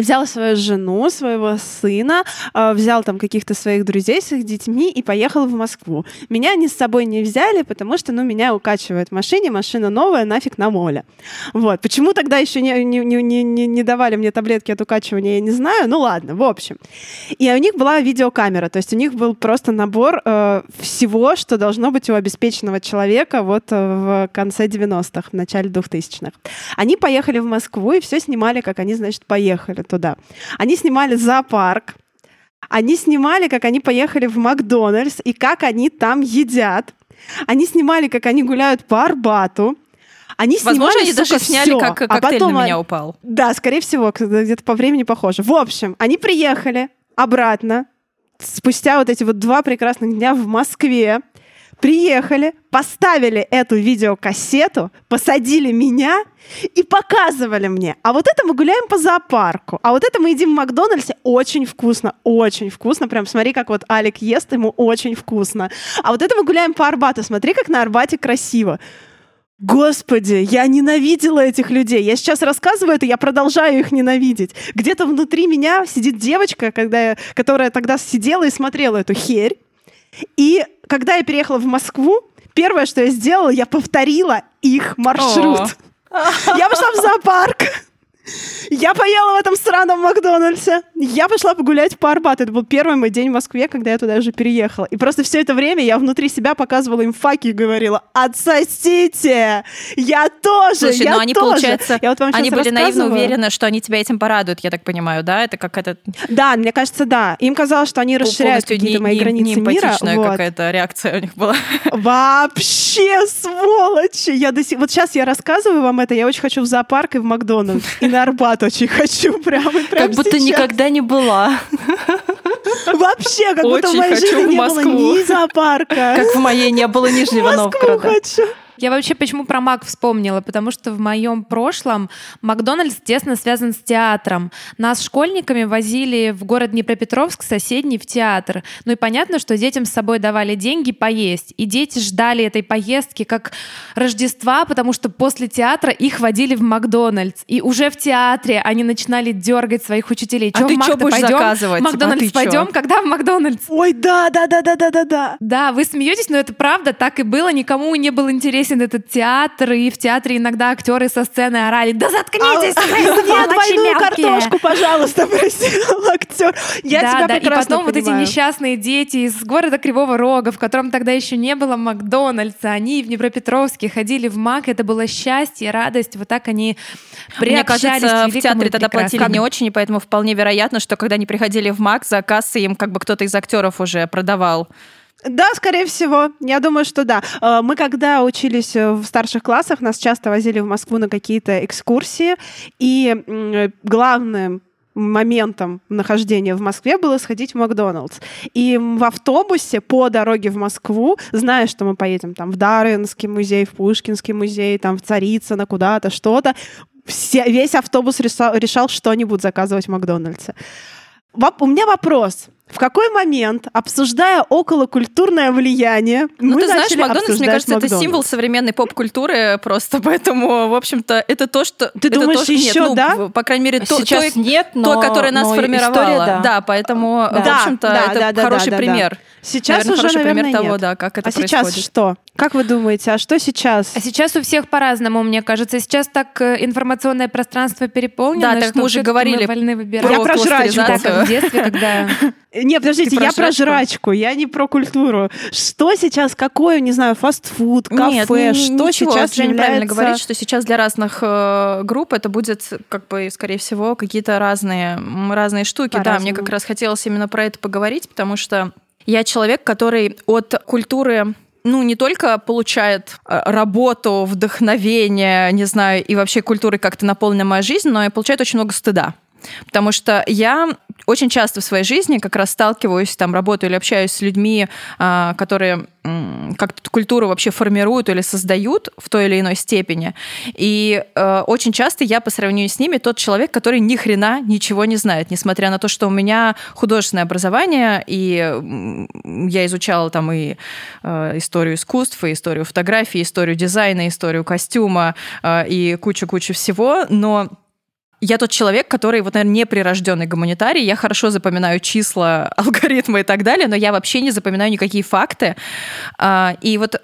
Speaker 2: взял свою жену, своего сына, э, взял там каких-то своих друзей с их детьми и поехал в Москву. Меня они с собой не взяли, потому что, ну, меня укачивает в машине, машина новая, нафиг на моле. Вот. Почему тогда еще не, не, не, не, не- не давали мне таблетки от укачивания, я не знаю. Ну, ладно, в общем. И у них была видеокамера, то есть у них был просто набор э, всего, что должно быть у обеспеченного человека вот э, в конце 90-х, в начале 2000-х. Они поехали в Москву и все снимали, как они, значит, поехали туда. Они снимали зоопарк, они снимали, как они поехали в Макдональдс и как они там едят. Они снимали, как они гуляют по Арбату. Они снимали,
Speaker 3: Возможно, они даже сняли,
Speaker 2: всё.
Speaker 3: как
Speaker 2: А
Speaker 3: коктейль
Speaker 2: потом
Speaker 3: на меня упал.
Speaker 2: да, скорее всего, где-то по времени похоже. В общем, они приехали обратно спустя вот эти вот два прекрасных дня в Москве. Приехали, поставили эту видеокассету, посадили меня и показывали мне. А вот это мы гуляем по зоопарку. А вот это мы едим в Макдональдсе. Очень вкусно, очень вкусно. Прям смотри, как вот Алик ест, ему очень вкусно. А вот это мы гуляем по Арбату. Смотри, как на Арбате красиво. Господи, я ненавидела этих людей. Я сейчас рассказываю это, я продолжаю их ненавидеть. Где-то внутри меня сидит девочка, когда я- которая тогда сидела и смотрела эту херь. И когда я переехала в Москву, первое, что я сделала, я повторила их маршрут. Я пошла в зоопарк. Я поела в этом сраном Макдональдсе. Я пошла погулять по Арбату. Это был первый мой день в Москве, когда я туда уже переехала. И просто все это время я внутри себя показывала им факи и говорила, отсосите! Я тоже!
Speaker 3: Слушай,
Speaker 2: я
Speaker 3: ну они,
Speaker 2: тоже!»
Speaker 3: получается,
Speaker 2: Я вот вам
Speaker 3: они были наивно уверены, что они тебя этим порадуют, я так понимаю, да? Это как это
Speaker 2: Да, мне кажется, да. Им казалось, что они расширяют какие-то
Speaker 3: не-
Speaker 2: мои
Speaker 3: не-
Speaker 2: границы мира.
Speaker 3: неэмпатичная
Speaker 2: Вот.
Speaker 3: какая-то реакция у них была.
Speaker 2: Вообще, сволочи! Я до сих... Вот сейчас я рассказываю вам это, я очень хочу в зоопарк и в Макдональдс. И на Арбат очень хочу. Прямо, прямо
Speaker 4: Как будто
Speaker 2: сейчас.
Speaker 4: никогда не была.
Speaker 2: Вообще, как будто в моей жизни не было ни зоопарка.
Speaker 4: Как в моей не было Нижнего
Speaker 2: Москву
Speaker 4: Новгорода.
Speaker 2: хочу.
Speaker 1: Я вообще почему про Мак вспомнила? Потому что в моем прошлом Макдональдс тесно связан с театром. Нас школьниками возили в город Днепропетровск, соседний, в театр. Ну и понятно, что детям с собой давали деньги поесть. И дети ждали этой поездки как Рождества, потому что после театра их водили в Макдональдс. И уже в театре они начинали дергать своих учителей.
Speaker 3: А
Speaker 1: Чё,
Speaker 3: ты
Speaker 1: Мак-то
Speaker 3: будешь
Speaker 1: пойдём?
Speaker 3: заказывать?
Speaker 1: Макдональдс
Speaker 3: а ты чё?
Speaker 1: пойдем? Когда в Макдональдс?
Speaker 2: Ой, да, да, да, да, да, да, да.
Speaker 1: Да, вы смеетесь, но это правда, так и было. Никому не был интересен этот театр, и в театре иногда актеры со сцены орали: Да заткнитесь!
Speaker 2: А, Мне
Speaker 1: сволочи
Speaker 2: двойную
Speaker 1: мелкие!»
Speaker 2: картошку, пожалуйста, просил актер. Я
Speaker 1: да,
Speaker 2: тебя
Speaker 1: да, и
Speaker 2: прекрасно
Speaker 1: потом вот эти
Speaker 2: понимаю.
Speaker 1: несчастные дети из города Кривого Рога, в котором тогда еще не было Макдональдса, они в Днепропетровске ходили в Мак, это было счастье, радость, вот так они
Speaker 3: Мне
Speaker 1: приобщались
Speaker 3: кажется,
Speaker 1: к
Speaker 3: в театре
Speaker 1: и
Speaker 3: тогда платили не очень, и поэтому вполне вероятно, что когда они приходили в МАК, за кассой им как бы кто-то из актеров уже продавал.
Speaker 2: Да, скорее всего. Я думаю, что да. Э, Мы когда учились э, в старших классах, нас часто возили в Москву на какие-то экскурсии, и э, главным моментом нахождения в Москве было сходить в Макдоналдс. И в автобусе по дороге в Москву, зная, что мы поедем там в Дарвинский музей, в Пушкинский музей, там в Царицыно, куда-то, что-то, все, весь автобус решал, решал что-нибудь заказывать в Макдональдсе. Воп- У меня вопрос. В какой момент, обсуждая околокультурное влияние,
Speaker 3: ну,
Speaker 2: мы
Speaker 3: ты знаешь,
Speaker 2: начали
Speaker 3: Макдональдс, мне кажется, это
Speaker 2: Макдональдс?
Speaker 3: символ современной поп-культуры просто, поэтому, в общем-то, это то, что...
Speaker 2: Ты
Speaker 3: это
Speaker 2: думаешь,
Speaker 3: то, что нет,
Speaker 2: еще,
Speaker 3: ну,
Speaker 2: да?
Speaker 3: По крайней мере, то,
Speaker 4: Сейчас
Speaker 3: то,
Speaker 4: нет, но...
Speaker 3: то, которое нас
Speaker 4: но
Speaker 3: сформировало.
Speaker 4: история, да.
Speaker 3: поэтому,
Speaker 4: Да.
Speaker 3: в общем-то,
Speaker 2: Да,
Speaker 3: это
Speaker 2: да, да,
Speaker 3: хороший
Speaker 2: да, да, да.
Speaker 3: пример.
Speaker 2: Сейчас
Speaker 3: Наверное,
Speaker 2: уже,
Speaker 3: хороший
Speaker 2: наверное,
Speaker 3: пример того,
Speaker 2: нет.
Speaker 3: да, как это
Speaker 2: а сейчас
Speaker 3: происходит.
Speaker 2: что? Как вы думаете, а что сейчас?
Speaker 1: А сейчас у всех по-разному, мне кажется. Сейчас так э, информационное пространство переполнено,
Speaker 3: Да, так
Speaker 1: что
Speaker 3: мы уже говорили
Speaker 1: мы вольны выбирать.
Speaker 2: Я про жрачку.
Speaker 1: Как в детстве, когда...
Speaker 2: Не, подождите,
Speaker 3: про
Speaker 2: я про
Speaker 3: жрачку?
Speaker 2: я не про культуру. Что сейчас, какое, не знаю, фастфуд, кафе,
Speaker 3: Нет, ни-
Speaker 2: что
Speaker 3: ничего,
Speaker 2: сейчас
Speaker 3: Женя правильно
Speaker 2: является...
Speaker 3: говорит, что сейчас для разных э, групп это будет, как бы, скорее всего, какие-то разные, разные штуки. Да,
Speaker 2: По-разному.
Speaker 3: мне как раз хотелось именно про это поговорить, потому что я человек, который от культуры ну, не только получает э, работу, вдохновение, не знаю, и вообще культурой как-то наполнена моя жизнь, но и получает очень много стыда. Потому что я очень часто в своей жизни как раз сталкиваюсь, там, работаю или общаюсь с людьми, а, которые как-то культуру вообще формируют или создают в той или иной степени. И э, очень часто я по сравнению с ними тот человек, который ни хрена ничего не знает, несмотря на то, что у меня художественное образование, и я изучала там и э, историю искусств, и историю фотографии, историю дизайна, историю костюма э, и кучу-кучу всего, но я тот человек, который, вот, наверное, неприрожденный гуманитарий. Я хорошо запоминаю числа, алгоритмы и так далее, но я вообще не запоминаю никакие факты. А, И вот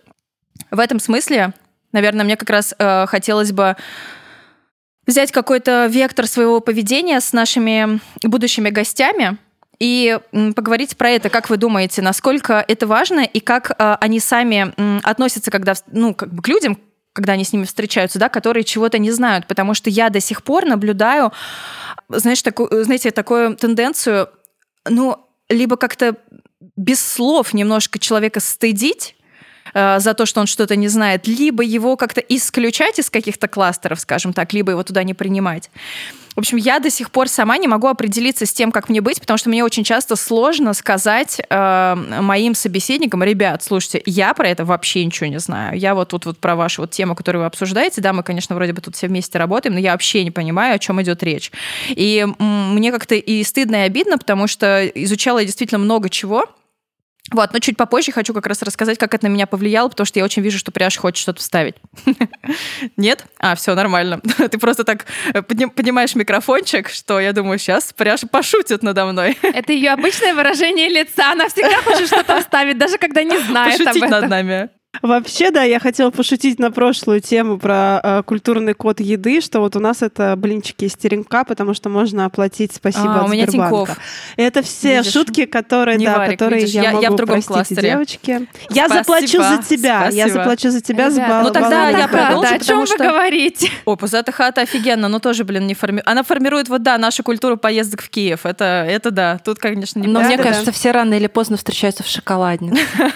Speaker 3: в этом смысле, наверное, мне как раз э, хотелось бы взять какой-то вектор своего поведения с нашими будущими гостями и поговорить про это. Как вы думаете, насколько это важно и как э, они сами относятся, когда, ну, как бы к людям, когда они с ними встречаются, да, которые чего-то не знают, потому что я до сих пор наблюдаю, знаешь, такую, знаете, такую тенденцию, ну, либо как-то без слов немножко человека стыдить, э, за то, что он что-то не знает, либо его как-то исключать из каких-то кластеров, скажем так, либо его туда не принимать. В общем, я до сих пор сама не могу определиться с тем, как мне быть, потому что мне очень часто сложно сказать э, моим собеседникам, ребят, слушайте, я про это вообще ничего не знаю. Я вот тут вот про вашу вот тему, которую вы обсуждаете, да, мы, конечно, вроде бы тут все вместе работаем, но я вообще не понимаю, о чем идет речь. И мне как-то и стыдно, и обидно, потому что изучала я действительно много чего, вот, но чуть попозже хочу как раз рассказать, как это на меня повлияло, потому что я очень вижу, что Пряж хочет что-то вставить. Нет? А, все нормально. Ты просто так э, подним- поднимаешь микрофончик, что я думаю, сейчас Пряж пошутит надо мной.
Speaker 1: Это ее обычное выражение лица. Она всегда хочет что-то вставить, даже когда не знает об
Speaker 3: Пошутить над нами.
Speaker 2: Вообще, да, я хотела пошутить на прошлую тему про э, культурный код еды, что вот у нас это блинчики из теренка, потому что можно оплатить спасибо
Speaker 3: А,
Speaker 2: от
Speaker 3: у меня
Speaker 2: Сбербанка.
Speaker 3: Тинькофф.
Speaker 2: Это все
Speaker 3: Видишь?
Speaker 2: шутки, которые,
Speaker 3: Не
Speaker 2: да,
Speaker 3: варик,
Speaker 2: которые
Speaker 3: видишь,
Speaker 2: я,
Speaker 3: я-
Speaker 2: могу
Speaker 3: я в другом
Speaker 2: простите,
Speaker 3: кластере.
Speaker 2: девочки. Я
Speaker 3: Спасибо,
Speaker 2: заплачу за тебя, я
Speaker 3: спасибо.
Speaker 2: заплачу за тебя с
Speaker 1: Ребята,
Speaker 3: Ну, тогда я продолжу,
Speaker 1: Да, о чем
Speaker 3: потому
Speaker 1: вы
Speaker 3: что-
Speaker 1: говорите?
Speaker 3: О, Пузатая хата офигенно, но тоже, блин, не формирует. Она формирует, вот да, нашу культуру поездок в Киев. Это, это да. Тут, конечно, не
Speaker 4: Но
Speaker 2: Да,
Speaker 4: мне
Speaker 2: да,
Speaker 4: кажется, все рано или поздно встречаются в шоколаднице.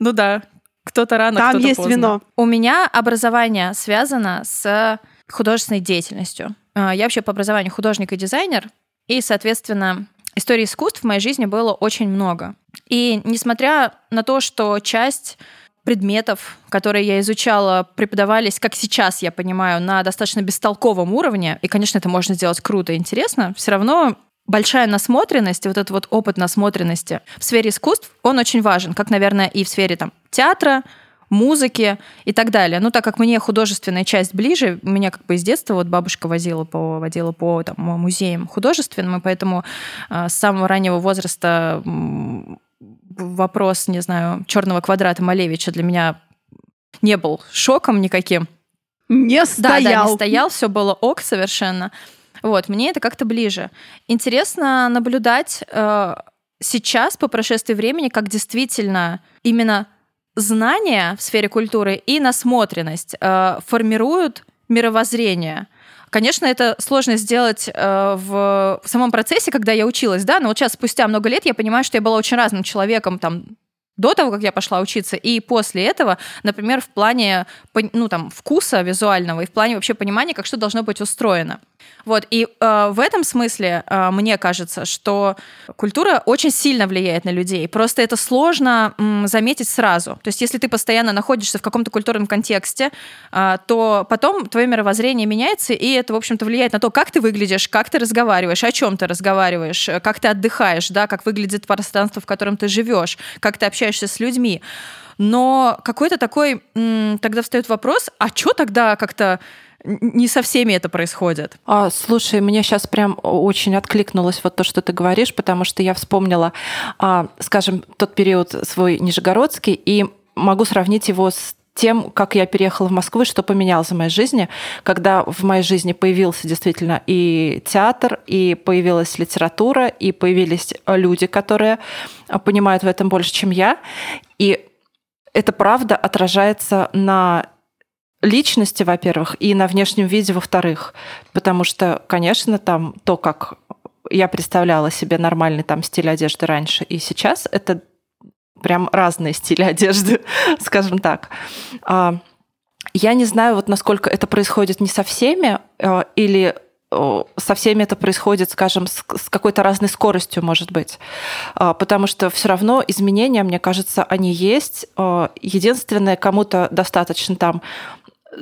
Speaker 3: Ну да, кто-то рано,
Speaker 2: Там
Speaker 3: кто-то
Speaker 2: есть
Speaker 3: поздно.
Speaker 2: вино.
Speaker 3: У меня образование связано с художественной деятельностью. А, Я вообще по образованию художник и дизайнер, и, соответственно, истории искусств в моей жизни было очень много. И несмотря на то, что часть предметов, которые я изучала, преподавались, как сейчас я понимаю, на достаточно бестолковом уровне, и, конечно, это можно сделать круто и интересно, все равно большая насмотренность, вот этот вот опыт насмотренности в сфере искусств, он очень важен, как, наверное, и в сфере там, театра, музыки и так далее. Ну, так как мне художественная часть ближе, меня как бы из детства вот бабушка возила по, водила по там, музеям художественным, и поэтому э, с самого раннего возраста вопрос, не знаю, черного квадрата Малевича для меня не был шоком никаким.
Speaker 2: Не
Speaker 3: Да, да,
Speaker 2: стоял.
Speaker 3: не стоял, все было ок совершенно. Вот, мне это как-то ближе. Интересно наблюдать э, сейчас, по прошествии времени, как действительно именно знания в сфере культуры и насмотренность э, формируют мировоззрение. Конечно, это сложно сделать э, в, в самом процессе, когда я училась, да, но вот сейчас, спустя много лет, я понимаю, что я была очень разным человеком, там, до того, как я пошла учиться, и после этого, например, в плане ну, там, вкуса визуального и в плане вообще понимания, как что должно быть устроено. Вот, и э, в этом смысле э, мне кажется, что культура очень сильно влияет на людей. Просто это сложно м, заметить сразу. То есть, если ты постоянно находишься в каком-то культурном контексте, э, то потом твое мировоззрение меняется, и это, в общем-то, влияет на то, как ты выглядишь, как ты разговариваешь, о чем ты разговариваешь, как ты отдыхаешь, да, как выглядит пространство, в котором ты живешь, как ты общаешься с людьми. Но какой-то такой, м, тогда встает вопрос, а что тогда как-то не со всеми это происходит.
Speaker 4: А, слушай, мне сейчас прям очень откликнулось вот то, что ты говоришь, потому что я вспомнила, а, скажем, тот период свой нижегородский, и могу сравнить его с тем, как я переехала в Москву, что поменялось в моей жизни, когда в моей жизни появился действительно и театр, и появилась литература, и появились люди, которые понимают в этом больше, чем я. И это правда отражается на личности, во-первых, и на внешнем виде, во-вторых. Потому что, конечно, там то, как я представляла себе нормальный там стиль одежды раньше и сейчас, это прям разные стили одежды, скажем так. А, я не знаю, вот насколько это происходит не со всеми, а, или со всеми это происходит, скажем, с, какой-то разной скоростью, может быть. А, потому что все равно изменения, мне кажется, они есть. Единственное, кому-то достаточно там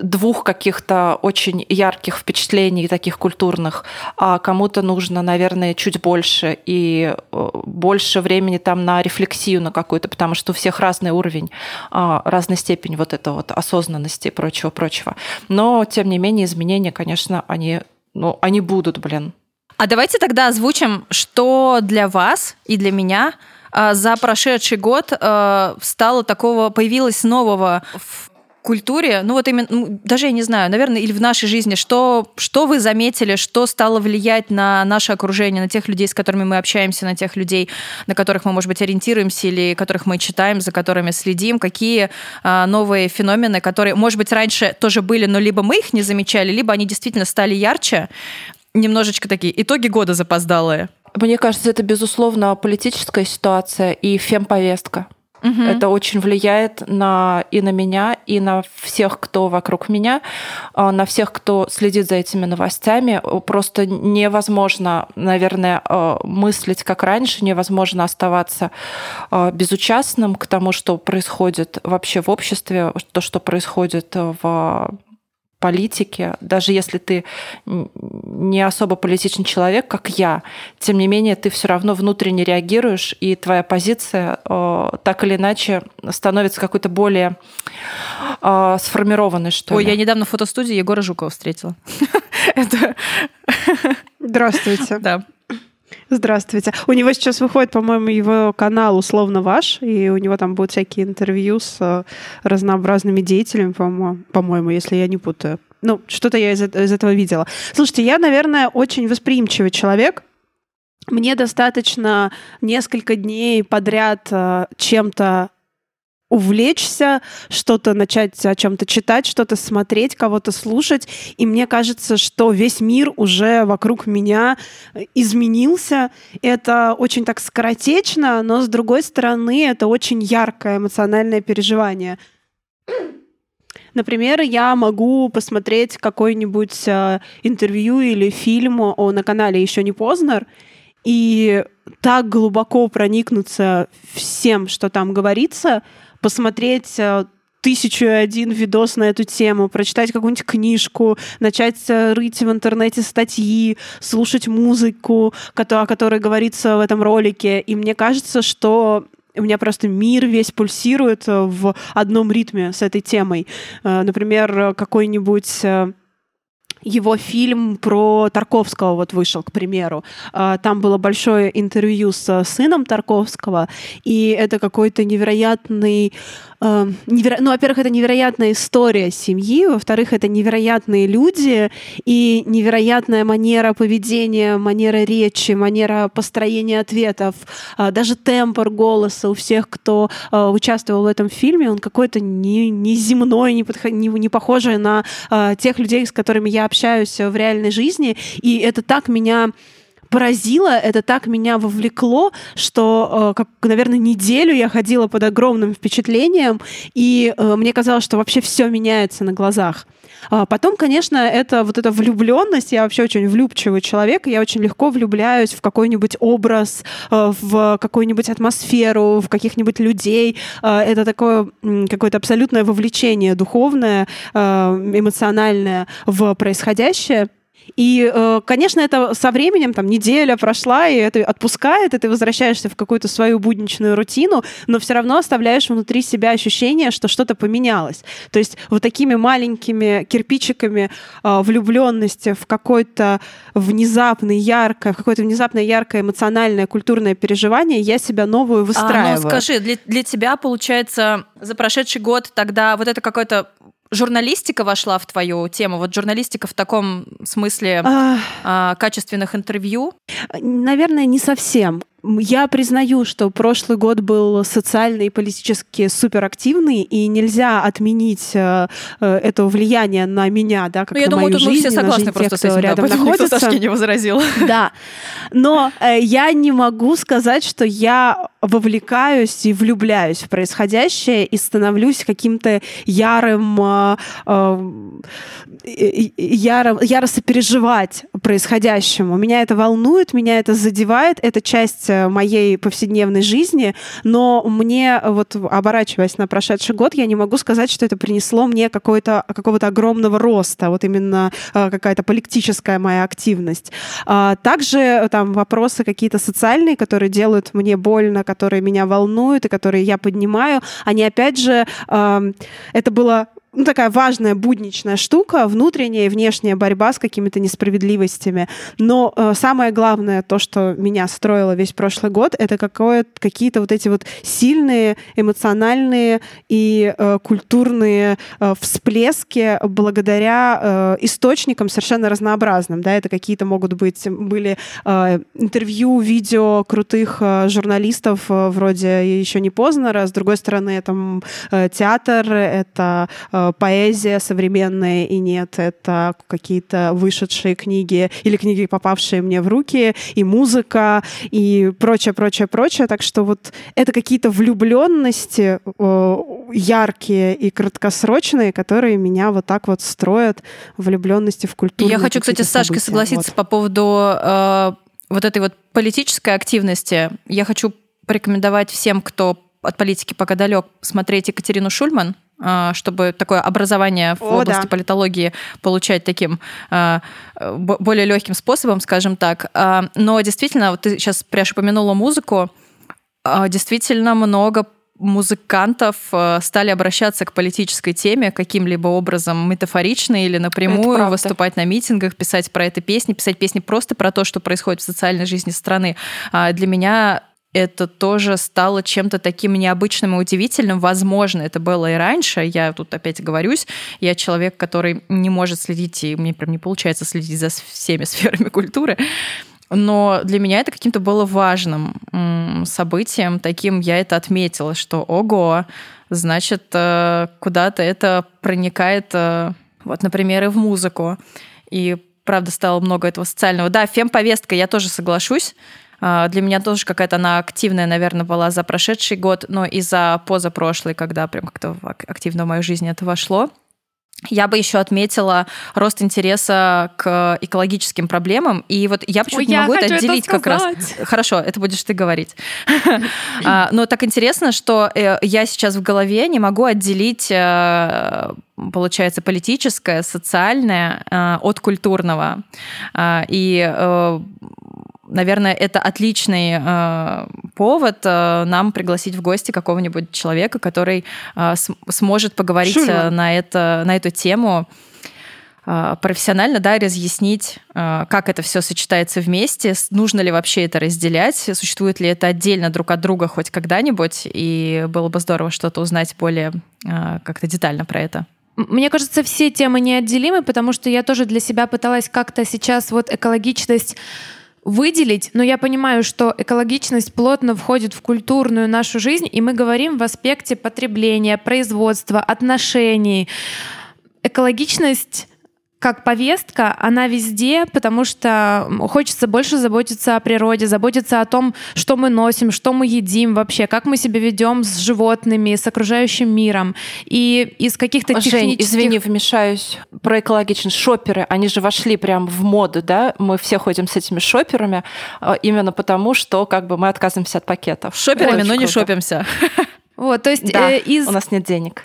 Speaker 4: двух каких-то очень ярких впечатлений, таких культурных, а кому-то нужно, наверное, чуть больше и э, больше времени там на рефлексию на какую-то, потому что у всех разный уровень, а, разная степень вот этого вот осознанности и прочего-прочего. Но, тем не менее, изменения, конечно, они, ну, они будут, блин.
Speaker 3: А давайте тогда озвучим, что для вас и для меня э, за прошедший год э, стало такого, появилось нового в культуре, ну вот именно, ну, даже я не знаю, наверное, или в нашей жизни, что, что вы заметили, что стало влиять на наше окружение, на тех людей, с которыми мы общаемся, на тех людей, на которых мы, может быть, ориентируемся или которых мы читаем, за которыми следим, какие а, новые феномены, которые, может быть, раньше тоже были, но либо мы их не замечали, либо они действительно стали ярче, немножечко такие итоги года запоздалые.
Speaker 4: Мне кажется, это, безусловно, политическая ситуация и фемповестка. Угу. Это очень влияет на, и на меня, и на всех, кто вокруг меня, а, на всех, кто следит за этими новостями. Просто невозможно, наверное, а, мыслить как раньше, невозможно оставаться а, безучастным к тому, что происходит вообще в обществе, то, что происходит в политике, даже если ты не особо политичный человек, как я, тем не менее ты все равно внутренне реагируешь, и твоя позиция э, так или иначе становится какой-то более э, сформированной, что
Speaker 3: Ой,
Speaker 4: ли.
Speaker 3: я недавно в фотостудии Егора Жукова встретила.
Speaker 2: Здравствуйте.
Speaker 3: Да.
Speaker 2: Здравствуйте. У него сейчас выходит, по-моему, его канал «Условно ваш», и у него там будут всякие интервью с э, разнообразными деятелями, по-моему, если я не путаю. Ну, что-то я из, из этого видела. Слушайте, я, наверное, очень восприимчивый человек, мне достаточно несколько дней подряд э, чем-то увлечься, что-то начать о чем-то читать, что-то смотреть, кого-то слушать. И мне кажется, что весь мир уже вокруг меня э, изменился. Это очень так скоротечно, но с другой стороны, это очень яркое эмоциональное переживание. Например, я могу посмотреть какое-нибудь э, интервью или фильм о, на канале еще не Познер, и так глубоко проникнуться всем, что там говорится, посмотреть э, тысячу и один видос на эту тему, прочитать какую-нибудь книжку, начать э, рыть в интернете статьи, слушать музыку, о которой говорится в этом ролике. И мне кажется, что у меня просто мир весь пульсирует э, в одном ритме с этой темой. Например, какой-нибудь его фильм про Тарковского вот вышел, к примеру. А, там было большое интервью с сыном Тарковского, и это какой-то невероятный неверо... ну, во-первых, это невероятная история семьи, во-вторых, это невероятные люди и невероятная манера поведения, манера речи, манера построения ответов, а, даже темпор голоса у всех, кто а, участвовал в этом фильме, он какой-то не, не земной, не, подход... не, не похожий на а, тех людей, с которыми я общаюсь в реальной жизни, и это так меня поразило, это так меня вовлекло, что, э, как, наверное, неделю я ходила под огромным впечатлением, и э, мне казалось, что вообще все меняется на глазах. А потом, конечно, это вот эта влюбленность. Я вообще очень влюбчивый человек, и я очень легко влюбляюсь в какой-нибудь образ, э, в какую-нибудь атмосферу, в каких-нибудь людей. Это такое какое-то абсолютное вовлечение духовное, эмоциональное в происходящее. И, э, конечно, это со временем, там, неделя прошла, и это отпускает, и ты возвращаешься в какую-то свою будничную рутину, но все равно оставляешь внутри себя ощущение, что что-то поменялось. То есть вот такими маленькими кирпичиками э, влюбленности в какое-то внезапное, яркое, какое-то внезапное, яркое эмоциональное, культурное переживание я себя новую выстраиваю. А,
Speaker 3: ну скажи, для, для тебя, получается, за прошедший год тогда вот это какое-то журналистика вошла в твою тему? Вот журналистика в таком смысле а... Качественных интервью?
Speaker 2: Наверное, не совсем. Я признаю, что прошлый год был социально и политически суперактивный, и нельзя отменить э, э, это влияние на меня, да, как
Speaker 3: ну, я
Speaker 2: на
Speaker 3: думаю,
Speaker 2: мою
Speaker 3: тут
Speaker 2: жизнь,
Speaker 3: мы все согласны
Speaker 2: тех,
Speaker 3: просто
Speaker 2: кто
Speaker 3: с этим,
Speaker 2: рядом
Speaker 3: да,
Speaker 2: находится.
Speaker 3: Не возразил.
Speaker 2: Да, но э, я не могу сказать, что я вовлекаюсь и влюбляюсь в происходящее и становлюсь каким-то ярым, э, э, ярым, яро сопереживать происходящему. Меня это волнует, меня это задевает, это часть моей повседневной жизни, но мне, вот оборачиваясь на прошедший год, я не могу сказать, что это принесло мне какой-то, какого-то огромного роста, вот именно э, какая-то политическая моя активность. А, также там вопросы какие-то социальные, которые делают мне больно, которые меня волнуют и которые я поднимаю, они опять же, это было ну, такая важная будничная штука, внутренняя и внешняя борьба с какими-то несправедливостями. Но э, самое главное, то, что меня строило весь прошлый год, это какое, какие-то вот эти вот сильные эмоциональные и э, культурные э, всплески благодаря э, источникам совершенно разнообразным. Да, это какие-то могут быть, были э, интервью, видео крутых э, журналистов э, вроде «Еще не поздно», с другой стороны, это э, театр, это Э, поэзия современная и нет, это какие-то вышедшие книги или книги, попавшие мне в руки, и музыка, и прочее, прочее, прочее. Так что вот это какие-то влюбленности э, яркие и краткосрочные, которые меня вот так вот строят влюбленности в культуру.
Speaker 3: Я хочу, кстати, с Сашкой события. согласиться вот. по поводу э, вот этой вот политической активности. Я хочу порекомендовать всем, кто от политики пока далек, смотреть Екатерину Шульман. А, чтобы такое образование в О, области да. политологии получать таким а, более легким способом, скажем так. А, но действительно, вот ты сейчас прямо упомянула музыку, действительно много музыкантов стали обращаться к политической теме каким-либо образом метафорично или напрямую, выступать на митингах, писать про это песни, писать песни просто про то, что происходит в социальной жизни страны. Для меня это тоже стало чем-то таким необычным и удивительным. Возможно, это было и раньше. Я тут опять говорюсь, я человек, который не может следить, и мне прям не получается следить за всеми сферами культуры. Но для меня это каким-то было важным событием, таким я это отметила, что ого, значит, э, куда-то это проникает, э, вот, например, и в музыку. И правда стало много этого социального. Да, фем-повестка, я тоже соглашусь. А, для меня тоже какая-то она активная, наверное, была за прошедший год, но и за позапрошлый, когда прям как-то активно в мою жизнь это вошло. Я бы еще отметила рост интереса к экологическим проблемам. И вот я почему-то не могу это отделить это как раз. Хорошо, это будешь ты говорить. А, но так интересно, что э, я сейчас в голове не могу отделить э, получается, политическое, социальное э, от культурного. И наверное, это отличный э, повод э, нам пригласить в гости какого-нибудь человека, который э, сможет поговорить э, на, это, на эту тему э, профессионально, да, разъяснить, э, как это все сочетается вместе, нужно ли вообще это разделять, существует ли это отдельно друг от друга хоть когда-нибудь, и было бы здорово что-то узнать более как-то детально про это.
Speaker 1: Мне кажется, все темы неотделимы, потому что я тоже для себя пыталась как-то сейчас вот экологичность выделить, но я понимаю, что экологичность плотно входит в культурную нашу жизнь, и мы говорим в аспекте потребления, производства, отношений. Экологичность как повестка, она везде, потому что хочется больше заботиться о природе, заботиться о том, что мы носим, что мы едим вообще, как мы себя ведем с животными, с окружающим миром. И из каких-то
Speaker 4: Жень,
Speaker 1: технических...
Speaker 4: извини, вмешаюсь. Про экологичность. Шоперы, они же вошли прям в моду, да? Мы все ходим с этими шоперами э, именно потому, что как бы мы отказываемся от пакетов.
Speaker 3: Шоперами,
Speaker 4: Очень
Speaker 3: но не
Speaker 4: круто.
Speaker 3: шопимся.
Speaker 1: Вот, то есть
Speaker 4: Да,
Speaker 1: э, из,
Speaker 4: у нас нет денег.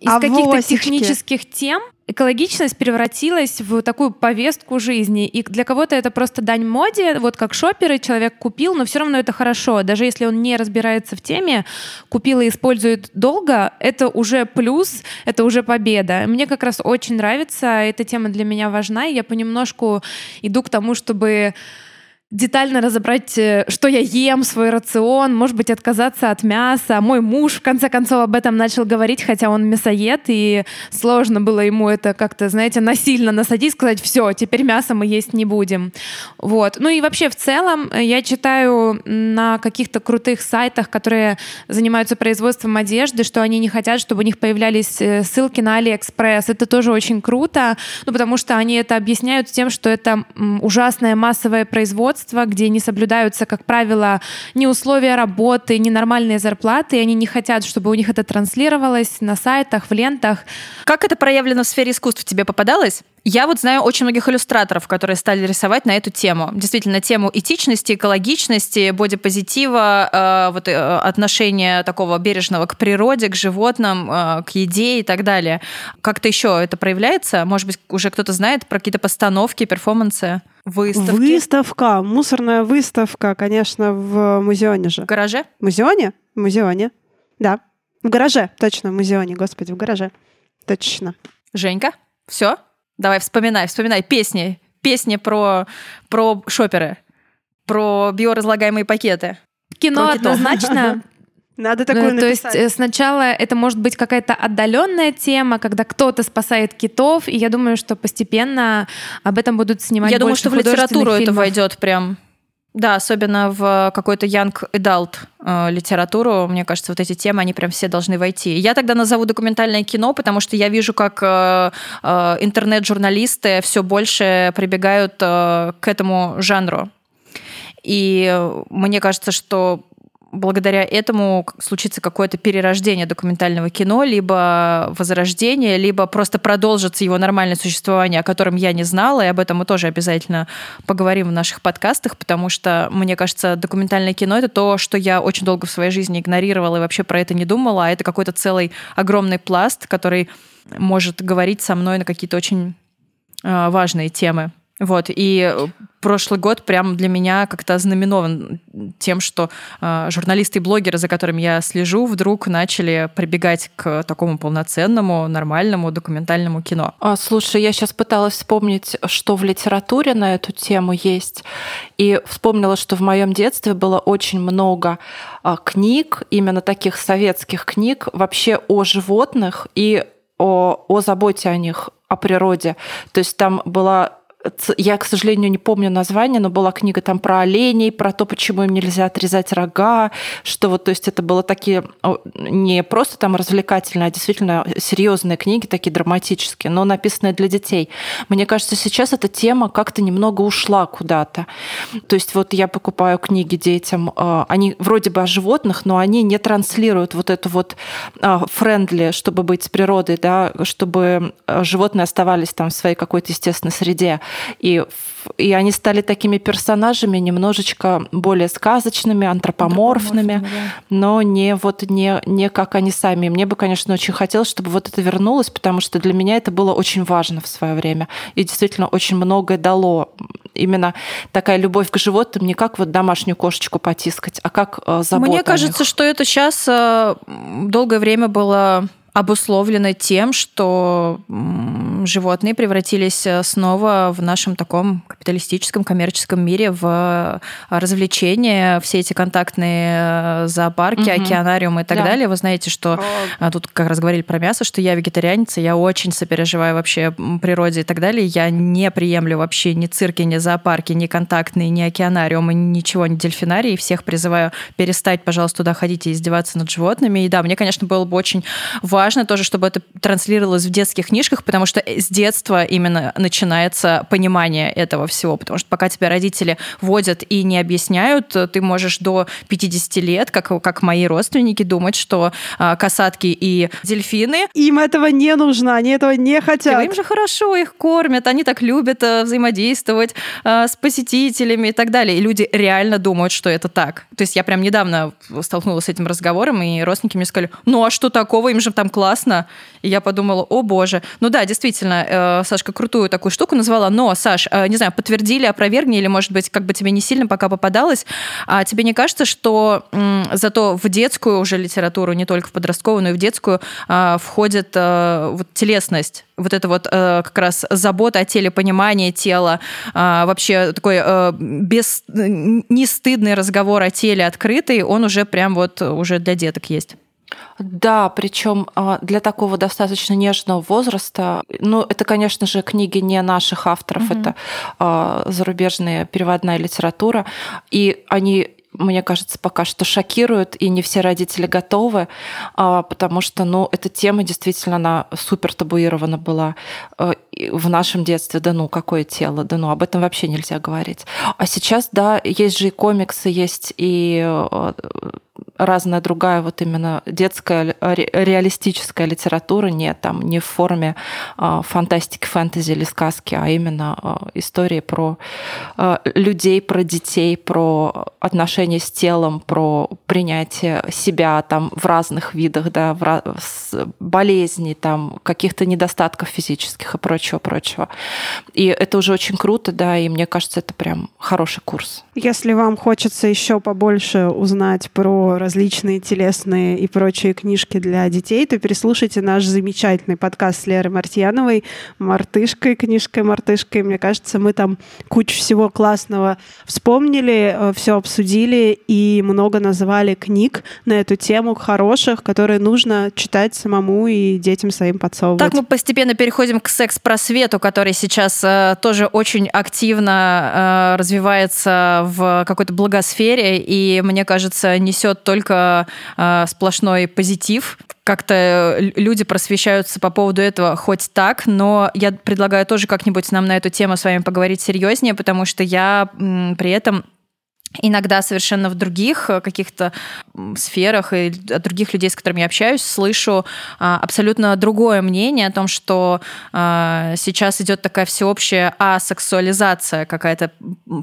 Speaker 1: из
Speaker 2: А
Speaker 1: каких-то технических тем экологичность превратилась в такую повестку жизни. И для кого-то это просто дань моде, вот как шоперы, человек купил, но все равно это хорошо. Даже если он не разбирается в теме, купил и использует долго, это уже плюс, это уже победа. Мне как раз очень нравится, эта тема для меня важна, и я понемножку иду к тому, чтобы детально разобрать, э, что я ем, свой рацион, может быть, отказаться от мяса. Мой муж, в конце концов, об этом начал говорить, хотя он мясоед, и сложно было ему это как-то, знаете, насильно насадить, сказать, все, теперь мясо мы есть не будем. Вот. Ну и вообще, в целом, э, я читаю на каких-то крутых сайтах, которые занимаются производством одежды, что они не хотят, чтобы у них появлялись э, ссылки на Алиэкспресс. Это тоже очень круто, ну, потому что они это объясняют тем, что это ужасное массовое производство, где не соблюдаются, как правило, ни условия работы, ни нормальные зарплаты, и они не хотят, чтобы у них это транслировалось на сайтах, в лентах.
Speaker 3: Как это проявлено в сфере искусств тебе попадалось? Я вот знаю очень многих иллюстраторов, которые стали рисовать на эту тему. Действительно, тему этичности, экологичности, бодипозитива, э, вот, э, отношения такого бережного к природе, к животным, э, к еде и так далее. Как-то еще это проявляется? Может быть, уже кто-то знает про какие-то постановки, перформансы, выставки?
Speaker 2: Выставка, мусорная выставка, конечно, в музеоне же.
Speaker 3: В гараже?
Speaker 2: В музеоне? В музеоне. Да. В гараже, точно, в музеоне, господи, в гараже. Точно.
Speaker 3: Женька? Все? Давай, вспоминай, вспоминай песни. Песни про, про шоперы, про биоразлагаемые пакеты.
Speaker 1: Кино
Speaker 3: Про
Speaker 1: однозначно.
Speaker 2: Надо такое
Speaker 1: Ну, То есть
Speaker 2: написать.
Speaker 1: э, сначала это может быть какая-то отдаленная тема, когда кто-то спасает китов, и я думаю, что постепенно об этом будут снимать
Speaker 3: Я думаю,
Speaker 1: больше
Speaker 3: что в литературу это войдет прям. Да, особенно в какой-то young adult э, литературу, мне кажется, вот эти темы, они прям все должны войти. Я тогда назову документальное кино, потому что я вижу, как э, э, интернет-журналисты все больше прибегают к этому жанру. И мне кажется, что благодаря этому случится какое-то перерождение документального кино, либо возрождение, либо просто продолжится его нормальное существование, о котором я не знала, и об этом мы тоже обязательно поговорим в наших подкастах, потому что, мне кажется, документальное кино — это то, что я очень долго в своей жизни игнорировала и вообще про это не думала, а это какой-то целый огромный пласт, который может говорить со мной на какие-то очень э, важные темы. Вот, и прошлый год прям для меня как-то знаменован тем, что э, журналисты и блогеры, за которыми я слежу, вдруг начали прибегать к такому полноценному, нормальному документальному кино.
Speaker 4: А, Слушай, я сейчас пыталась вспомнить, что в литературе на эту тему есть, и вспомнила, что в моем детстве было очень много а, книг, именно таких советских книг, вообще о животных и о, о заботе о них, о природе. То есть там была я, к сожалению, не помню название, но была книга там про оленей, про то, почему им нельзя отрезать рога, что вот, то есть это было такие не просто там развлекательные, а действительно серьезные книги, такие драматические, но написанные для детей. Мне кажется, сейчас эта тема как-то немного ушла куда-то. То есть вот я покупаю книги детям, э, они вроде бы о животных, но они не транслируют вот эту вот френдли, чтобы быть с природой, да, чтобы э, животные оставались там в своей какой-то естественной среде. И, и они стали такими персонажами немножечко более сказочными, антропоморфными, но не вот не, не как они сами. Мне бы, конечно, очень хотелось, чтобы вот это вернулось, потому что для меня это было очень важно в свое время. И действительно очень многое дало. Именно такая любовь к животным не как вот домашнюю кошечку потискать, а как э, забота
Speaker 3: Мне кажется, что это сейчас долгое время было обусловлено тем, что животные превратились э, снова в нашем таком капиталистическом коммерческом мире в э, развлечения, все эти контактные э, зоопарки,
Speaker 4: Мгм.
Speaker 3: океанариумы и так
Speaker 4: Да.
Speaker 3: далее. Вы знаете, что а тут как раз говорили про мясо, что я вегетарианец, я очень сопереживаю вообще природе и так далее. Я не приемлю вообще ни цирки, ни зоопарки, ни контактные, ни океанариумы, ничего, ни дельфинарии. Всех призываю перестать, пожалуйста, туда ходить и издеваться над животными. И да, мне, конечно, было бы очень важно тоже, чтобы это транслировалось в детских книжках, потому что с детства именно начинается понимание этого всего, потому что пока тебя родители водят и не объясняют, ты можешь до 50 лет, как, как мои родственники, думать, что а, касатки и дельфины...
Speaker 2: Им этого не нужно, они этого не хотят.
Speaker 3: Им же хорошо, их кормят, они так любят а, взаимодействовать а, с посетителями и так далее. И люди реально думают, что это так. То есть я прям недавно столкнулась с этим разговором, и родственники мне сказали, ну а что такого, им же там классно. И я подумала, о боже. Ну да, действительно, э, Сашка крутую такую штуку назвала, но, Саш, э, не знаю, подтвердили, опровергни, или, может быть, как бы тебе не сильно пока попадалось, а тебе не кажется, что зато в детскую уже литературу, не только в подростковую, но и в детскую, э, входит э, вот телесность, вот это вот как раз забота о теле, понимание тела, э, вообще такой без, не стыдный разговор о теле открытый, он уже прям вот уже для деток есть.
Speaker 4: Да, причем а, для такого достаточно нежного возраста, ну, это, конечно же, книги не наших авторов, угу. это а, зарубежная переводная литература, и они мне кажется, пока что шокируют, и не все родители готовы, а, потому что, ну, эта тема действительно, она супер табуирована была в нашем детстве. Да ну, какое тело? Да ну, об этом вообще нельзя говорить. А сейчас, да, есть же и комиксы, есть и разная другая вот именно детская реалистическая литература, не там не в форме а, фантастики, фэнтези или сказки, а именно а, истории про а, людей, про детей, про отношения с телом, про принятие себя там в разных видах, да, в, болезней, там каких-то недостатков физических и прочего-прочего. И это уже очень круто, да, и мне кажется, это прям хороший курс.
Speaker 2: Если вам хочется еще побольше узнать про различные телесные и прочие книжки для детей, то переслушайте наш замечательный подкаст с Лерой Мартьяновой «Мартышкой», книжкой «Мартышкой». Мне кажется, мы там кучу всего классного вспомнили, э, все обсудили и много называли книг на эту тему хороших, которые нужно читать самому и детям своим подсовывать.
Speaker 3: Так мы постепенно переходим к секс-просвету, который сейчас э, тоже очень активно э, развивается в какой-то благосфере, и, мне кажется, несет только только э, сплошной позитив. Как-то люди просвещаются по поводу этого хоть так, но я предлагаю тоже как-нибудь нам на эту тему с вами поговорить серьезнее, потому что я м, при этом иногда совершенно в других э, каких-то сферах и от других людей, с которыми я общаюсь, слышу а, абсолютно другое мнение о том, что а, сейчас идет такая всеобщая асексуализация какая-то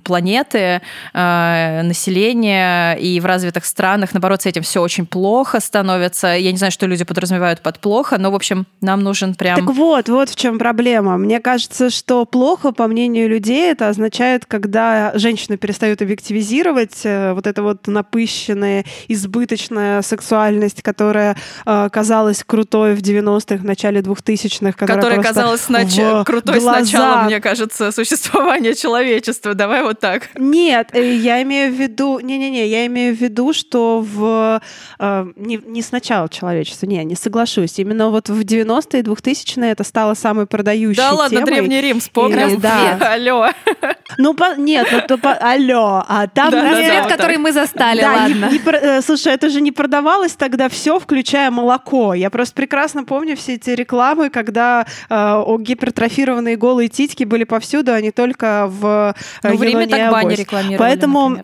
Speaker 3: планеты, а, населения, и в развитых странах, наоборот, с этим все очень плохо становится. Я не знаю, что люди подразумевают под плохо, но, в общем, нам нужен прям...
Speaker 2: Так вот, вот в чем проблема. Мне кажется, что плохо, по мнению людей, это означает, когда женщины перестают объективизировать романтизировать э, вот эта вот напыщенная, избыточная сексуальность, которая э, казалась крутой в 90-х, в начале 2000-х.
Speaker 3: Которая, которая казалась снач... крутой
Speaker 2: глаза...
Speaker 3: сначала, мне кажется, существования человечества. Давай вот так.
Speaker 2: Нет, э, я имею в виду... Не-не-не, я имею в виду, что в... Э, не, не сначала человечества, не, не соглашусь. Именно вот в 90-е и 2000-е это стало самой продающей
Speaker 3: Да ладно,
Speaker 2: темой.
Speaker 3: Древний Рим, вспомнил.
Speaker 2: И, да.
Speaker 3: Алло.
Speaker 2: Ну, по, нет, ну, то, по, алло, а там
Speaker 1: Рассвет, да, который мы застали, да, ладно.
Speaker 2: Э, слушай, это же не продавалось тогда все, включая молоко. Я просто прекрасно помню все эти рекламы, когда э, гипертрофированные голые титьки были повсюду, а не только в
Speaker 3: э, ну, время так бани рекламировали,
Speaker 2: Поэтому...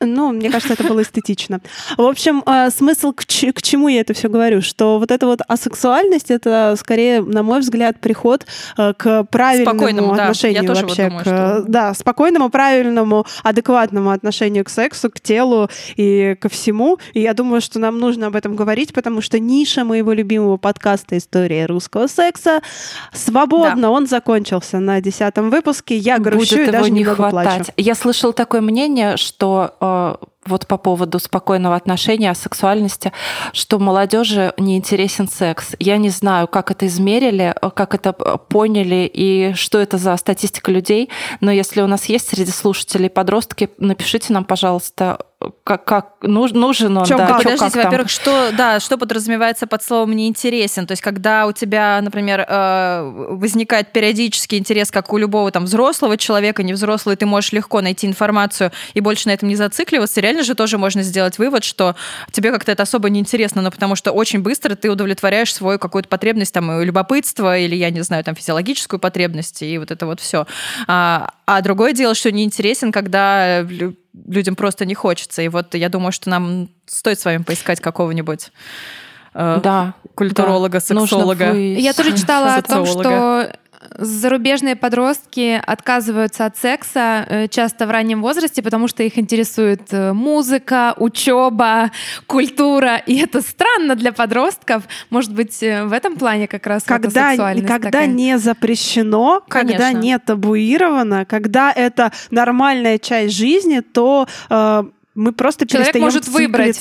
Speaker 2: Ну, мне кажется, это было эстетично. В общем, э, смысл к, к чему я это все говорю, что вот эта вот асексуальность, это скорее, на мой взгляд, приход э, к правильному
Speaker 3: спокойному,
Speaker 2: отношению
Speaker 3: да. Я
Speaker 2: вообще,
Speaker 3: вот думаю,
Speaker 2: к,
Speaker 3: что...
Speaker 2: да, спокойному, правильному, адекватному отношению к сексу, к телу и ко всему. И я думаю, что нам нужно об этом говорить, потому что ниша моего любимого подкаста «История русского секса» свободно, да. он закончился на десятом выпуске. Я грущу
Speaker 4: Будет
Speaker 2: и даже
Speaker 4: не хватать.
Speaker 2: плачу.
Speaker 4: Я слышала такое мнение, что вот по поводу спокойного отношения о сексуальности, что молодежи не интересен секс. Я не знаю, как это измерили, э, как это поняли и что это за статистика людей, но если у нас есть среди слушателей подростки, напишите нам, пожалуйста, как, как нужен он,
Speaker 2: Чё,
Speaker 4: да,
Speaker 2: как?
Speaker 3: Подождите, во-первых, что, да, что подразумевается под словом неинтересен? То есть, когда у тебя, например, э, возникает периодический интерес, как у любого там взрослого человека, не взрослый, ты можешь легко найти информацию и больше на этом не зацикливаться, реально же тоже можно сделать вывод, что тебе как-то это особо не интересно, но потому что очень быстро ты удовлетворяешь свою какую-то потребность, там, любопытство или, я не знаю, там, физиологическую потребность и вот это вот все. А, а другое дело, что неинтересен, когда лю- людям просто не хочется. И вот я думаю, что нам стоит с вами поискать какого-нибудь э,
Speaker 4: Да,
Speaker 3: культуролога,
Speaker 4: да. Нужно
Speaker 3: сексолога.
Speaker 1: Я тоже читала о том, что зарубежные подростки отказываются от секса э, часто в раннем возрасте, потому что их интересует э, музыка, учеба, культура. И это странно для подростков. Может быть, э, в этом плане как раз
Speaker 2: когда,
Speaker 1: гомосексуальность
Speaker 2: когда
Speaker 1: такая.
Speaker 2: не запрещено, когда
Speaker 3: Конечно.
Speaker 2: не табуировано, когда это нормальная часть жизни, то э, мы просто
Speaker 1: Человек
Speaker 2: перестаем
Speaker 1: может выбрать.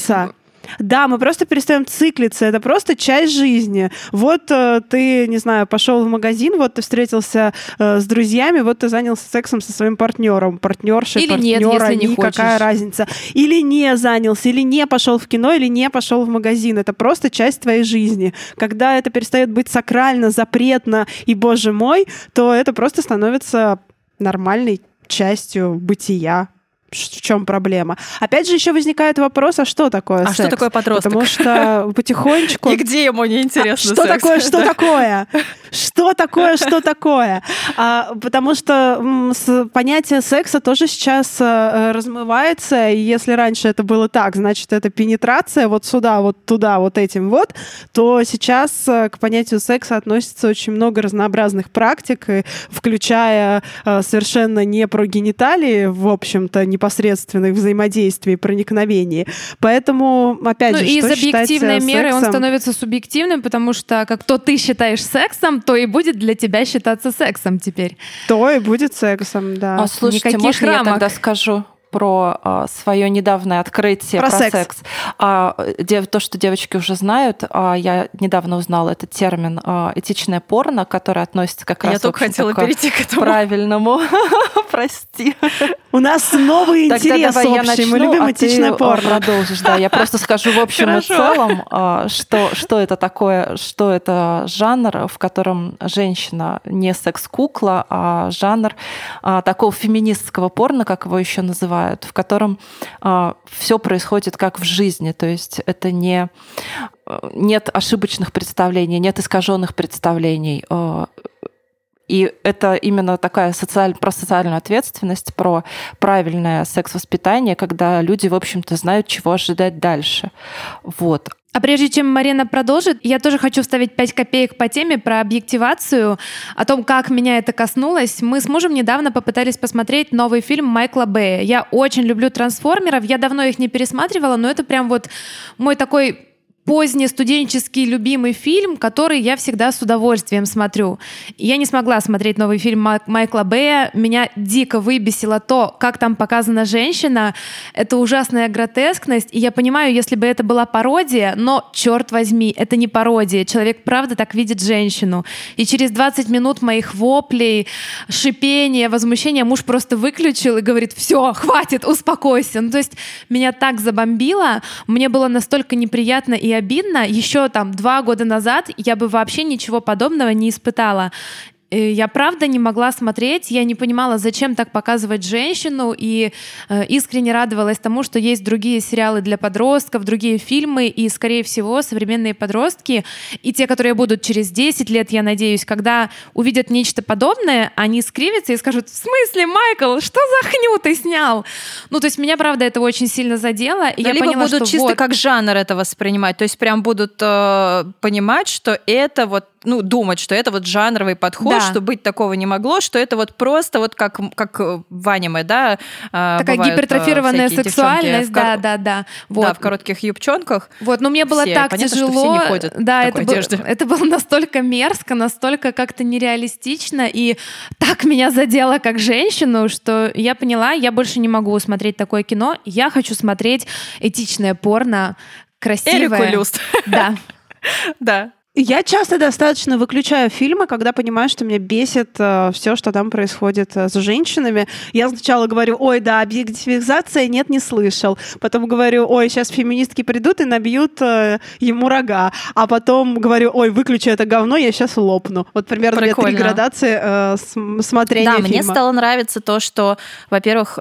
Speaker 2: Да, мы просто перестаем циклиться. Это просто часть жизни. Вот э, ты, не знаю, пошел в магазин, вот ты встретился э, с друзьями, вот ты занялся сексом со своим партнером, партнершей,
Speaker 1: Или нет,
Speaker 2: партнера,
Speaker 1: если не хочешь.
Speaker 2: какая разница. Или не занялся, или не пошел в кино, или не пошел в магазин. Это просто часть твоей жизни. Когда это перестает быть сакрально, запретно и, боже мой, то это просто становится нормальной частью бытия. В чем проблема? Опять же, еще возникает вопрос, а что такое
Speaker 3: А
Speaker 2: секс?
Speaker 3: что такое подросток?
Speaker 2: Потому что потихонечку...
Speaker 3: И где ему не интересно
Speaker 2: Что такое, что такое? Что такое, что такое? А, потому что понятие секса тоже сейчас э, размывается, и если раньше это было так, значит, это пенетрация вот сюда, вот туда, вот этим вот, то сейчас э, к понятию секса относится очень много разнообразных практик, включая э, совершенно не про гениталии, в общем-то, непосредственных взаимодействий, проникновений. Поэтому, опять
Speaker 1: Ну,
Speaker 2: же,
Speaker 1: и
Speaker 2: что
Speaker 1: из объективной меры он
Speaker 2: сексом?
Speaker 1: становится субъективным, потому что как то ты считаешь сексом, то и будет для тебя считаться сексом теперь.
Speaker 2: То и будет сексом, да.
Speaker 4: А, слушайте,
Speaker 1: Никаких
Speaker 4: можно я
Speaker 1: рамок.
Speaker 4: тогда скажу про свое недавнее открытие
Speaker 2: Про
Speaker 4: про,
Speaker 2: секс.
Speaker 4: секс. А, дев- то, что девочки уже знают, а, я недавно узнала этот термин а, этичное порно, который относится как раз
Speaker 3: Я только
Speaker 4: в общем,
Speaker 3: хотела
Speaker 4: к
Speaker 3: перейти к этому.
Speaker 4: правильному. Прости.
Speaker 2: У нас новый
Speaker 4: Тогда
Speaker 2: интерес
Speaker 4: давай я
Speaker 2: общий. Мы
Speaker 4: начну,
Speaker 2: любим
Speaker 4: а ты,
Speaker 2: этичное
Speaker 4: а,
Speaker 2: порно.
Speaker 4: продолжишь. Да, я просто скажу в общем и
Speaker 3: Хорошо.
Speaker 4: целом, а, что, что это такое, что это жанр, в котором женщина не секс-кукла, а жанр а, такого феминистского порно, как его еще называют, в котором все происходит как в жизни, то есть это не э, нет ошибочных представлений, нет искаженных представлений. э, И это именно такая социаль... про социальную ответственность, про правильное секс-воспитание, когда люди, в общем-то, знают, чего ожидать дальше. Вот.
Speaker 1: А прежде чем Марина продолжит, я тоже хочу вставить 5 копеек по теме про объективацию, о том, как меня это коснулось. Мы с мужем недавно попытались посмотреть новый фильм Майкла Бэя. Я очень люблю трансформеров, я давно их не пересматривала, но это прям вот мой такой поздний студенческий любимый фильм, который я всегда с удовольствием смотрю. Я не смогла смотреть новый фильм Май- Майкла Бэя. Меня дико выбесило то, как там показана женщина. Это ужасная гротескность. И я понимаю, если бы это была пародия, но, черт возьми, это не пародия. Человек правда так видит женщину. И через 20 минут моих воплей, шипения, возмущения муж просто выключил и говорит, все, хватит, успокойся. Ну, то есть меня так забомбило, мне было настолько неприятно и обидно. Еще там два года назад я бы вообще ничего подобного не испытала. Я правда не могла смотреть, я не понимала, зачем так показывать женщину, и э, искренне радовалась тому, что есть другие сериалы для подростков, другие фильмы, и, скорее всего, современные подростки, и те, которые будут через 10 лет, я надеюсь, когда увидят нечто подобное, они скривятся и скажут, в смысле, Майкл, что за хню ты снял? Ну, то есть меня, правда, это очень сильно задело, и я
Speaker 3: либо
Speaker 1: поняла,
Speaker 3: будут
Speaker 1: что
Speaker 3: чисто
Speaker 1: вот,
Speaker 3: как жанр это воспринимать, то есть прям будут э, понимать, что это вот, ну, думать, что это вот жанровый подход,
Speaker 1: Да.
Speaker 3: что быть такого не могло, что это вот просто вот как, как в аниме, да, э,
Speaker 1: такая
Speaker 3: э,
Speaker 1: гипертрофированная сексуальность,
Speaker 3: в кор-
Speaker 1: да, да, да. Вот.
Speaker 3: Да, в коротких юбчонках.
Speaker 1: Вот, но мне было
Speaker 3: Все.
Speaker 1: так
Speaker 3: Понятно, что
Speaker 1: тяжело.
Speaker 3: все не ходят
Speaker 1: да, это, было,
Speaker 3: одежде.
Speaker 1: это было настолько мерзко, настолько как-то нереалистично, и так меня задело как женщину, что я поняла, я больше не могу смотреть такое кино. Я хочу смотреть этичное порно, красивое.
Speaker 3: Эрику Люст.
Speaker 1: Да.
Speaker 3: Да.
Speaker 2: Я часто достаточно выключаю фильмы, когда понимаю, что меня бесит э, все, что там происходит э, с женщинами. Я сначала говорю, ой, да, объективизация, нет, не слышал. Потом говорю, ой, сейчас феминистки придут и набьют э, ему рога. А потом говорю, ой, выключи это говно, я сейчас лопну. Вот примерно две три градации э, смотрения
Speaker 3: да,
Speaker 2: фильма.
Speaker 3: мне стало нравиться то, что, во-первых,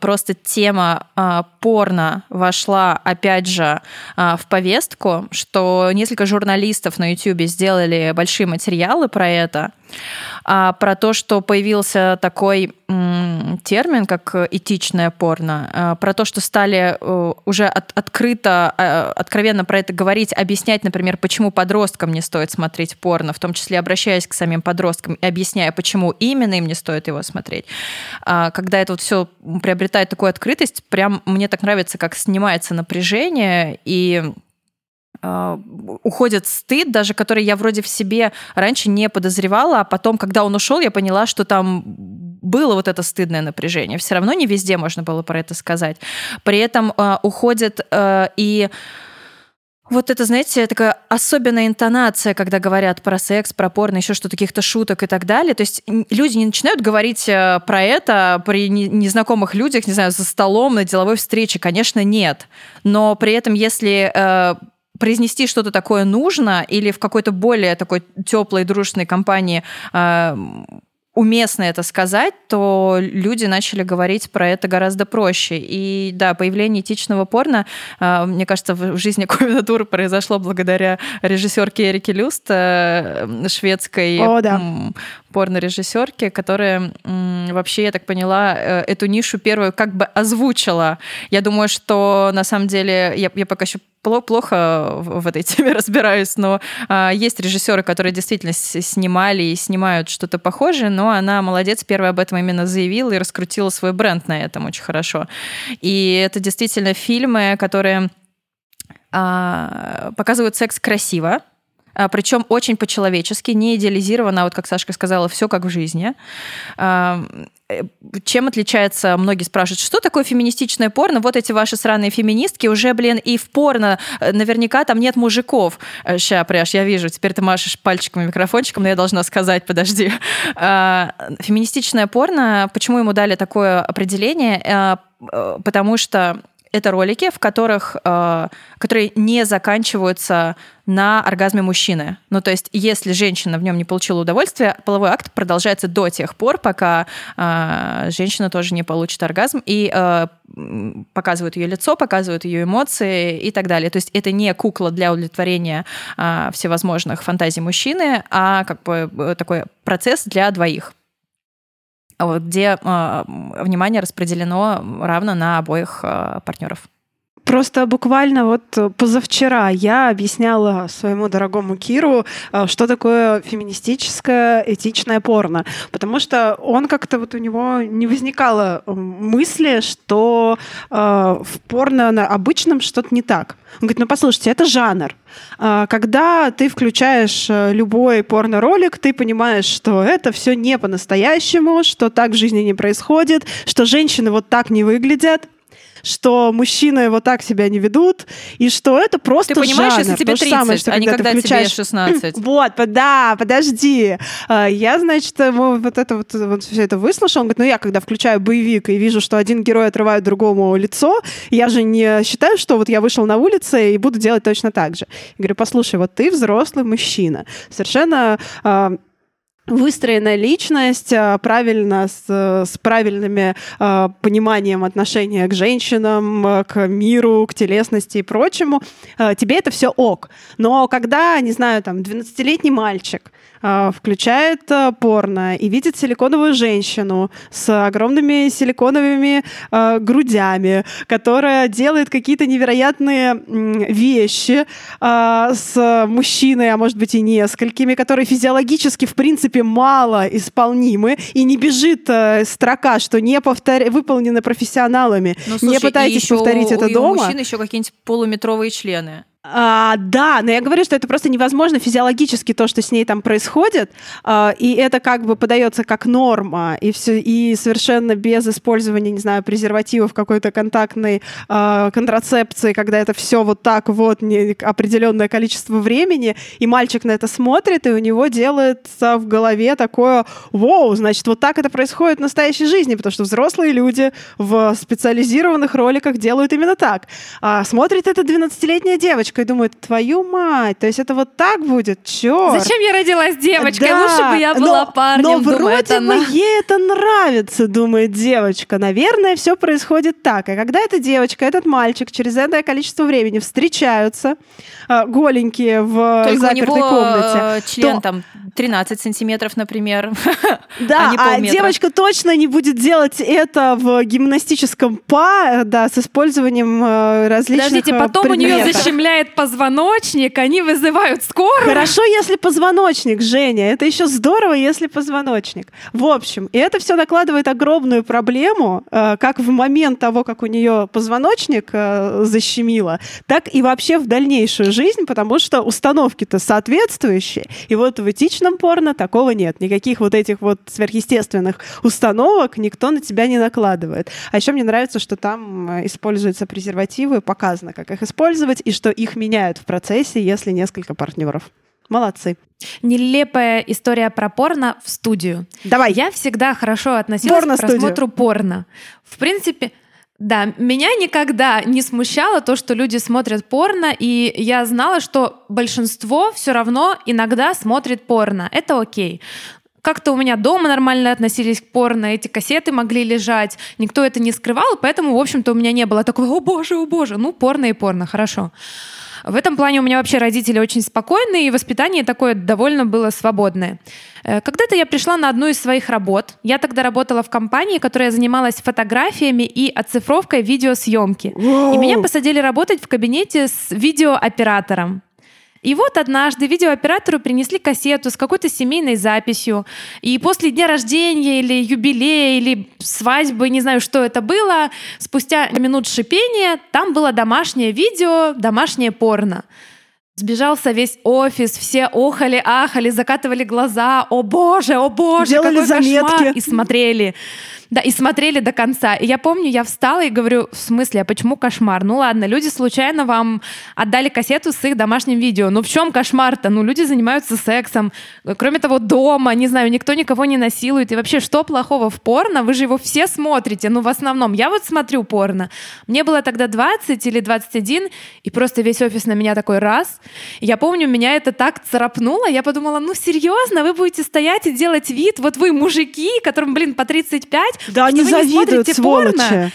Speaker 3: просто тема э, порно вошла, опять же, э, в повестку, что несколько журналистов на YouTube сделали большие материалы про это а, про то, что появился такой м, термин, как этичное порно, а, про то, что стали а, уже от, открыто, а, откровенно про это говорить, объяснять, например, почему подросткам не стоит смотреть порно, в том числе обращаясь к самим подросткам и объясняя, почему именно им не стоит его смотреть. А, когда это вот все приобретает такую открытость, прям мне так нравится, как снимается напряжение и уходит стыд, даже который я вроде в себе раньше не подозревала, а потом, когда он ушел, я поняла, что там было вот это стыдное напряжение. Все равно не везде можно было про это сказать. При этом э, уходит э, и вот это, знаете, такая особенная интонация, когда говорят про секс, про порно, еще что-то, каких-то шуток и так далее. То есть люди не начинают говорить э, про это при незнакомых людях, не знаю, за столом, на деловой встрече. Конечно, нет. Но при этом, если произнести что-то такое нужно или в какой-то более такой теплой, дружной компании э, уместно это сказать, то люди начали говорить про это гораздо проще. И да, появление этичного порно, э, мне кажется, в жизни Ковина произошло благодаря режиссерке Эрике Люст, э, шведской
Speaker 2: О, да
Speaker 3: порно-режиссерки, которая вообще, я так поняла, э, эту нишу первую как бы озвучила. Я думаю, что на самом деле я, я пока еще плохо в этой теме разбираюсь, но а, есть режиссеры, которые действительно снимали и снимают что-то похожее, но она молодец, первая об этом именно заявила и раскрутила свой бренд на этом очень хорошо. И это действительно фильмы, которые а, показывают секс красиво, причем очень по-человечески, не идеализировано, а вот как Сашка сказала, все как в жизни. А, э, чем отличается, многие спрашивают, что такое феминистичное порно? Вот эти ваши сраные феминистки, уже, блин, и в порно э, наверняка там нет мужиков. Ща, пряж, я вижу, теперь ты машешь пальчиком и микрофончиком, но я должна сказать, подожди. А, феминистичное порно, почему ему дали такое определение? Э, потому что это ролики, в которых, э, которые не заканчиваются на оргазме мужчины. Ну, то есть, если женщина в нем не получила удовольствия, половой акт продолжается до тех пор, пока э, женщина тоже не получит оргазм, и э, показывают ее лицо, показывают ее эмоции и так далее. То есть, это не кукла для удовлетворения э, всевозможных фантазий мужчины, а как бы э, такой процесс для двоих где э, внимание распределено равно на обоих э, партнеров.
Speaker 2: Просто буквально вот позавчера я объясняла своему дорогому Киру, э, что такое феминистическое этичное порно. Потому что он как-то вот у него не возникало мысли, что э, в порно на обычном что-то не так. Он говорит, ну послушайте, это жанр. Э, когда ты включаешь любой порно-ролик, ты понимаешь, что это все не по-настоящему, что так в жизни не происходит, что женщины вот так не выглядят, что мужчины вот так себя не ведут, и что это просто
Speaker 3: Ты понимаешь,
Speaker 2: жанр.
Speaker 3: если тебе 30, самое, что а не когда включаешь... тебе 16.
Speaker 2: Вот, да, подожди. А, я, значит, вот это вот, вот все это выслушал. Он говорит, ну я, когда включаю боевик и вижу, что один герой отрывает другому лицо, я же не считаю, что вот я вышел на улицу и буду делать точно так же. Я говорю, послушай, вот ты взрослый мужчина, совершенно а, выстроенная личность, а, правильно с, с правильными э, пониманием отношения к женщинам, к миру, к телесности и прочему, э, тебе это все ок. Но когда, не знаю, там, 12-летний мальчик включает э, порно и видит силиконовую женщину с огромными силиконовыми э, грудями, которая делает какие-то невероятные вещи с мужчиной, а может быть и несколькими, которые физиологически, в принципе, мало исполнимы, и не бежит э, строка, что не повтор... выполнены профессионалами. Ну, слушай, не пытайтесь повторить
Speaker 3: у,
Speaker 2: это
Speaker 3: и
Speaker 2: дома.
Speaker 3: У мужчин еще какие-нибудь полуметровые члены.
Speaker 2: А, да, но я говорю, что это просто невозможно физиологически то, что с ней там происходит, а, и это как бы подается как норма, и все, и совершенно без использования, не знаю, презервативов, какой-то контактной а, контрацепции, когда это все вот так вот не, определенное количество времени, и мальчик на это смотрит, и у него делается в голове такое, вау, значит, вот так это происходит в настоящей жизни, потому что взрослые люди в специализированных роликах делают именно так. А, смотрит эта 12-летняя девочка, девочкой, думают, твою мать, то есть это вот так будет, черт.
Speaker 1: Зачем я родилась девочкой? Да, Лучше бы я была
Speaker 2: но,
Speaker 1: парнем,
Speaker 2: Но
Speaker 1: думает
Speaker 2: вроде
Speaker 1: она.
Speaker 2: бы ей это нравится, думает девочка. Наверное, все происходит так. И когда эта девочка, этот мальчик через это количество времени встречаются, э, голенькие в
Speaker 3: Только
Speaker 2: запертой
Speaker 3: у него
Speaker 2: комнате.
Speaker 3: э, член
Speaker 2: то...
Speaker 3: там 13 сантиметров, например.
Speaker 2: Да,
Speaker 3: а,
Speaker 2: а девочка точно не будет делать это в гимнастическом па, да, с использованием э, различных
Speaker 1: Подождите, потом
Speaker 2: предметов.
Speaker 1: у нее защемляет позвоночник, они вызывают скорую.
Speaker 2: Хорошо, если позвоночник, Женя. Это еще здорово, если позвоночник. В общем, и это все накладывает огромную проблему, э, как в момент того, как у нее позвоночник э, защемило, так и вообще в дальнейшую жизнь, потому что установки-то соответствующие. И вот в этичном порно такого нет. Никаких вот этих вот сверхъестественных установок никто на тебя не накладывает. А еще мне нравится, что там э, используются презервативы, показано, как их использовать, и что их меняют в процессе, если несколько партнеров. Молодцы.
Speaker 1: Нелепая история про порно в студию.
Speaker 2: Давай.
Speaker 1: Я всегда хорошо относилась к
Speaker 2: Порно-студию.
Speaker 1: просмотру порно. В принципе, да, меня никогда не смущало то, что люди смотрят порно, и я знала, что большинство все равно иногда смотрит порно. Это окей. Как-то у меня дома нормально относились к порно, эти кассеты могли лежать, никто это не скрывал, поэтому, в общем-то, у меня не было такого «О боже, о боже!» Ну, порно и порно, хорошо. В этом плане у меня вообще родители очень спокойные, и воспитание такое довольно было свободное. Э, Когда-то я пришла на одну из своих работ. Я тогда работала в компании, которая занималась фотографиями и оцифровкой видеосъемки. И меня посадили работать в кабинете с видеооператором. И вот однажды видеооператору принесли кассету с какой-то семейной записью. И после дня рождения или юбилея, или свадьбы, не знаю, что это было, спустя минут шипения там было домашнее видео, домашнее порно. Сбежался весь офис, все охали, ахали, закатывали глаза. О боже, о боже,
Speaker 2: Делали
Speaker 1: какой кошмар!
Speaker 2: заметки.
Speaker 1: И смотрели. Да, и смотрели до конца. И я помню, я встала и говорю, в смысле, а почему кошмар? Ну ладно, люди случайно вам отдали кассету с их домашним видео. Ну в чем кошмар-то? Ну люди занимаются сексом. Кроме того, дома, не знаю, никто никого не насилует. И вообще, что плохого в порно? Вы же его все смотрите, ну в основном. Я вот смотрю порно. Мне было тогда 20 или 21, и просто весь офис на меня такой раз. Я помню, меня это так царапнуло. Я подумала, ну серьезно, вы будете стоять и делать вид, вот вы мужики, которым, блин, по 35,
Speaker 2: Да, они
Speaker 1: не
Speaker 2: завидуют,
Speaker 1: порно?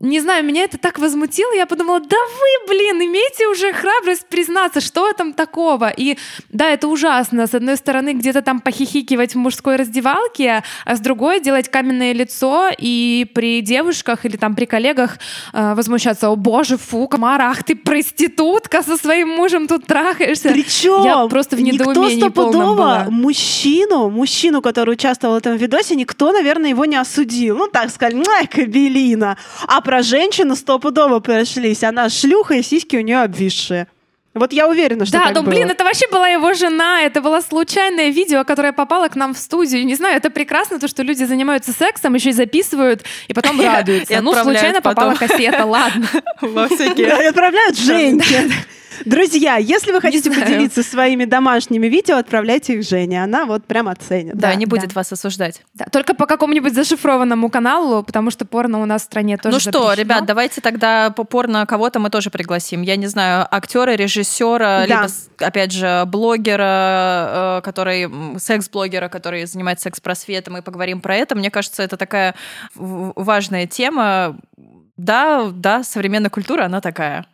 Speaker 1: Не знаю, меня это так возмутило, я подумала, да вы, блин, имейте уже храбрость признаться, что там такого. И да, это ужасно. С одной стороны, где-то там похихикивать в мужской раздевалке, а с другой делать каменное лицо и при девушках или там при коллегах э, возмущаться, о боже, фу, Камара, ах ты проститутка со своим мужем тут трахаешься.
Speaker 2: Причем
Speaker 1: Я просто в
Speaker 2: никто
Speaker 1: недоумении полном
Speaker 2: стопудово мужчину, мужчину, который участвовал в этом видосе, никто, наверное, его не осудил. Ну, так сказали, ну, кабелина. А про женщину стопудово прошлись. Она шлюха, и сиськи у нее обвисшие. Вот я уверена, что
Speaker 1: Да,
Speaker 2: так
Speaker 1: ну
Speaker 2: было.
Speaker 1: блин, это вообще была его жена, это было случайное видео, которое попало к нам в студию. Не знаю, это прекрасно, то, что люди занимаются сексом, еще и записывают, и потом радуются. Ну, случайно попала кассета, ладно.
Speaker 3: Во всякие.
Speaker 2: Отправляют Женьке. Друзья, если вы хотите поделиться своими домашними видео, отправляйте их Жене. Она вот прям оценит.
Speaker 3: Да,
Speaker 1: Да,
Speaker 3: не будет
Speaker 1: да.
Speaker 3: вас осуждать.
Speaker 1: Да, только по какому-нибудь зашифрованному каналу, потому что порно у нас в стране тоже
Speaker 3: Ну что,
Speaker 1: запрещено.
Speaker 3: ребят, давайте тогда по порно кого-то мы тоже пригласим. Я не знаю, актера, режиссера,
Speaker 2: Да.
Speaker 3: либо, опять же, блогера, э, который, секс-блогера, который занимается секс-просветом, и поговорим про это. Мне кажется, это такая важная тема. Да, да, современная культура, она такая.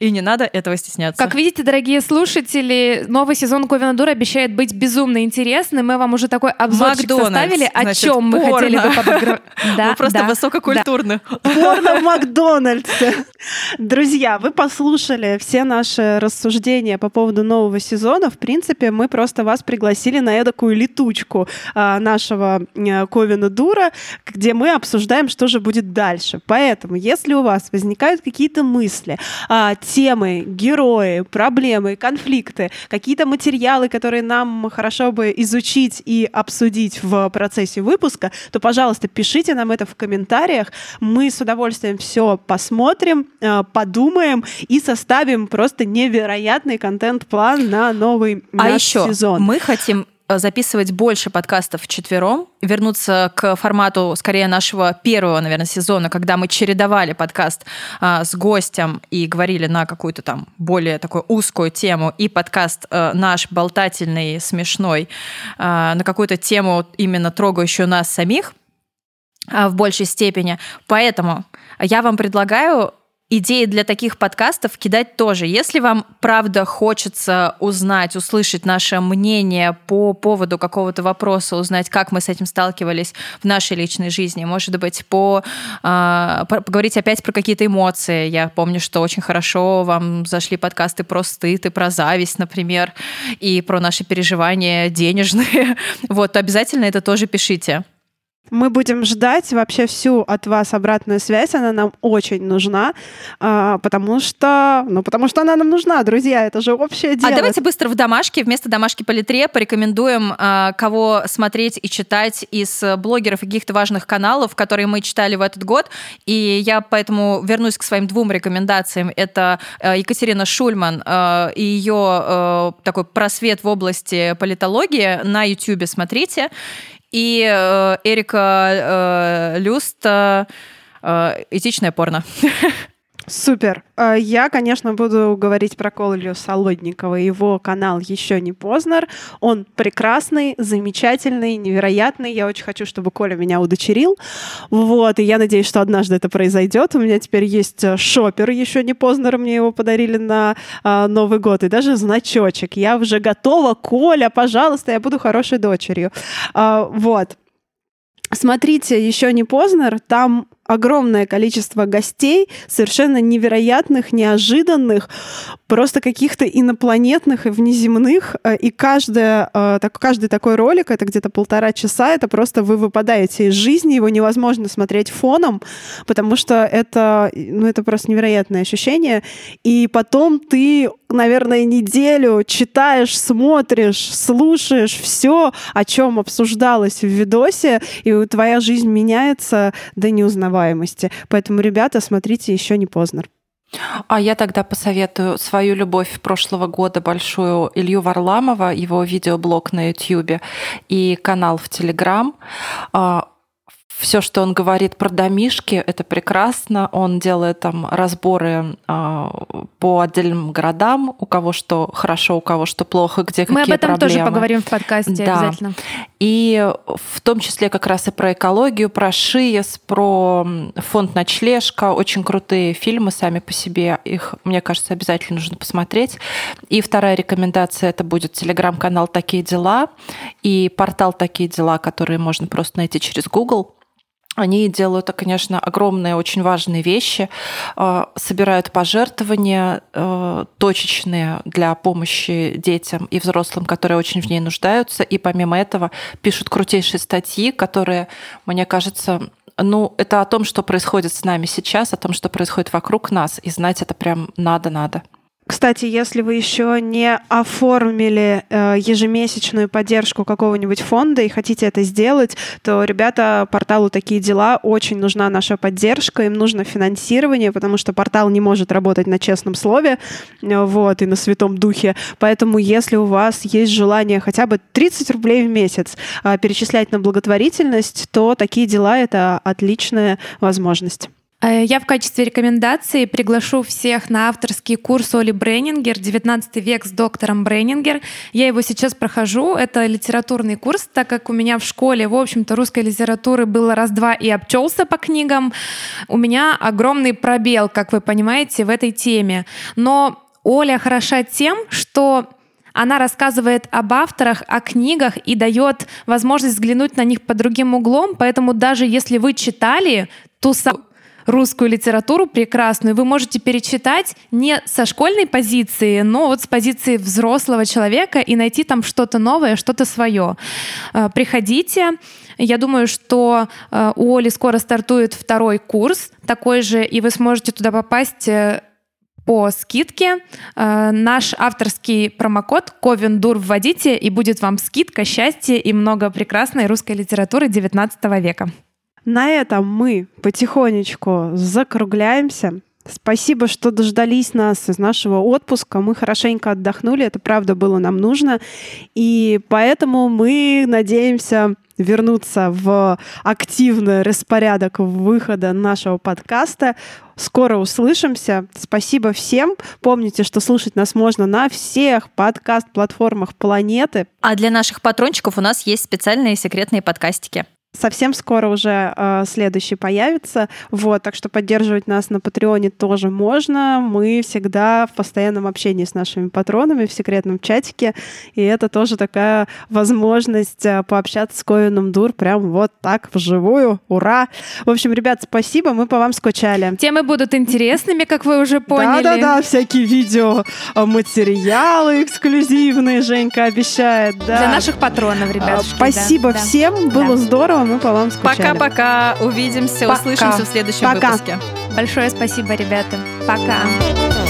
Speaker 3: И не надо этого стесняться.
Speaker 1: Как видите, дорогие слушатели, новый сезон Ковина Дура обещает быть безумно интересным. Мы вам уже такой обзорчик
Speaker 3: Макдональдс,
Speaker 1: составили, о
Speaker 3: значит,
Speaker 1: чем мы
Speaker 3: порно.
Speaker 1: хотели бы побагро- Да,
Speaker 3: Вы просто
Speaker 1: да,
Speaker 3: высококультурны.
Speaker 2: Порно в Макдональдсе. Друзья, вы послушали все наши рассуждения по поводу нового сезона. В принципе, мы просто вас пригласили на эдакую летучку а, нашего э, Ковина Дура, где мы обсуждаем, что же будет дальше. Поэтому, если у вас возникают какие-то мысли, а, темы, герои, проблемы, конфликты, какие-то материалы, которые нам хорошо бы изучить и обсудить в процессе выпуска, то, пожалуйста, пишите нам это в комментариях. Мы с удовольствием все посмотрим, э, подумаем и составим просто невероятный контент-план на новый
Speaker 3: а
Speaker 2: наш
Speaker 3: еще
Speaker 2: сезон.
Speaker 3: мы хотим записывать больше подкастов четвером, вернуться к формату скорее нашего первого, наверное, сезона, когда мы чередовали подкаст а, с гостем и говорили на какую-то там более такую узкую тему, и подкаст а, наш болтательный, смешной, а, на какую-то тему именно трогающую нас самих в большей степени. Поэтому я вам предлагаю идеи для таких подкастов кидать тоже. Если вам правда хочется узнать, услышать наше мнение по поводу какого-то вопроса, узнать, как мы с этим сталкивались в нашей личной жизни, может быть, по, э, поговорить опять про какие-то эмоции. Я помню, что очень хорошо вам зашли подкасты про стыд и про зависть, например, и про наши переживания денежные. Вот, то обязательно это тоже пишите.
Speaker 2: Мы будем ждать вообще всю от вас обратную связь, она нам очень нужна, а, потому что, ну, потому что она нам нужна, друзья, это же общее дело.
Speaker 3: А давайте быстро в домашке, вместо домашки по литре порекомендуем, а, кого смотреть и читать из блогеров и каких-то важных каналов, которые мы читали в этот год, и я поэтому вернусь к своим двум рекомендациям. Это а, Екатерина Шульман и ее такой просвет в области политологии на YouTube смотрите и э, Эрика э, Люст э, «Этичное порно».
Speaker 2: Супер. А, я, конечно, буду говорить про Колю Солодникова. Его канал «Еще не Познер». Он прекрасный, замечательный, невероятный. Я очень хочу, чтобы Коля меня удочерил. Вот, и я надеюсь, что однажды это произойдет. У меня теперь есть э, шопер «Еще не Познер». Мне его подарили на а, Новый год. И даже значочек. Я уже готова. Коля, пожалуйста, я буду хорошей дочерью. Вот. Смотрите, еще не Познер, там огромное количество гостей, совершенно невероятных, неожиданных, просто каких-то инопланетных и внеземных. Э, и каждая, э, так, каждый такой ролик, это где-то полтора часа, это просто вы выпадаете из жизни, его невозможно смотреть фоном, потому что это, ну, это просто невероятное ощущение. И потом ты, наверное, неделю читаешь, смотришь, слушаешь все, о чем обсуждалось в видосе, и твоя жизнь меняется до неузнаваемости узнаваемости. Поэтому, ребята, смотрите, еще не поздно.
Speaker 4: А я тогда посоветую свою любовь прошлого года большую Илью Варламова, его видеоблог на YouTube и канал в Телеграм. А, все, что он говорит про домишки, это прекрасно. Он делает там разборы э, по отдельным городам, у кого что хорошо, у кого что плохо, где
Speaker 1: Мы
Speaker 4: какие проблемы. Мы
Speaker 1: об этом
Speaker 4: проблемы.
Speaker 1: тоже поговорим в подкасте да. обязательно.
Speaker 4: И в том числе как раз и про экологию, про ШИЕС, про фонд «Ночлежка». Очень крутые фильмы сами по себе. Их, мне кажется, обязательно нужно посмотреть. И вторая рекомендация – это будет телеграм-канал «Такие дела» и портал «Такие дела», которые можно просто найти через Google – они делают, конечно, огромные, очень важные вещи, э, собирают пожертвования э, точечные для помощи детям и взрослым, которые очень в ней нуждаются, и помимо этого пишут крутейшие статьи, которые, мне кажется, ну, это о том, что происходит с нами сейчас, о том, что происходит вокруг нас, и знать это прям надо-надо.
Speaker 2: Кстати, если вы еще не оформили э, ежемесячную поддержку какого-нибудь фонда и хотите это сделать, то, ребята, порталу «Такие дела» очень нужна наша поддержка, им нужно финансирование, потому что портал не может работать на честном слове э, вот, и на святом духе. Поэтому, если у вас есть желание хотя бы 30 рублей в месяц э, перечислять на благотворительность, то «Такие дела» — это отличная возможность.
Speaker 1: Э, я в качестве рекомендации приглашу всех на авторский курс Оли Брейнингер «19 век с доктором Брейнингер». Я его сейчас прохожу. Это литературный курс, так как у меня в школе, в общем-то, русской литературы было раз-два и обчелся по книгам. У меня огромный пробел, как вы понимаете, в этой теме. Но Оля хороша тем, что она рассказывает об авторах, о книгах и дает возможность взглянуть на них под другим углом. Поэтому даже если вы читали ту самую русскую литературу прекрасную вы можете перечитать не со школьной позиции, но вот с позиции взрослого человека и найти там что-то новое, что-то свое. Э, приходите. Я думаю, что э, у Оли скоро стартует второй курс такой же, и вы сможете туда попасть э, по скидке. Э, наш авторский промокод Ковендур вводите, и будет вам скидка, счастье и много прекрасной русской литературы 19 века.
Speaker 2: На этом мы потихонечку закругляемся. Спасибо, что дождались нас из нашего отпуска. Мы хорошенько отдохнули, это правда было нам нужно. И поэтому мы надеемся вернуться в активный распорядок выхода нашего подкаста. Скоро услышимся. Спасибо всем. Помните, что слушать нас можно на всех подкаст-платформах планеты.
Speaker 3: А для наших патрончиков у нас есть специальные секретные подкастики.
Speaker 2: Совсем скоро уже э, следующий появится. Вот, так что поддерживать нас на Патреоне тоже можно. Мы всегда в постоянном общении с нашими патронами в секретном чатике. И это тоже такая возможность э, пообщаться с Ковином Дур прям вот так вживую. Ура! В общем, ребят, спасибо, мы по вам скучали.
Speaker 1: Темы будут интересными, как вы уже поняли.
Speaker 2: Да-да-да, всякие видео, э, материалы эксклюзивные Женька обещает. Да.
Speaker 1: Для наших патронов, ребят.
Speaker 2: Спасибо
Speaker 1: да.
Speaker 2: всем, было
Speaker 1: Да.
Speaker 2: Здорово, мы по вам скучали.
Speaker 3: Пока-пока. Увидимся,
Speaker 4: Пока.
Speaker 3: услышимся в следующем
Speaker 2: Пока.
Speaker 3: выпуске.
Speaker 1: Большое спасибо, ребята. Пока.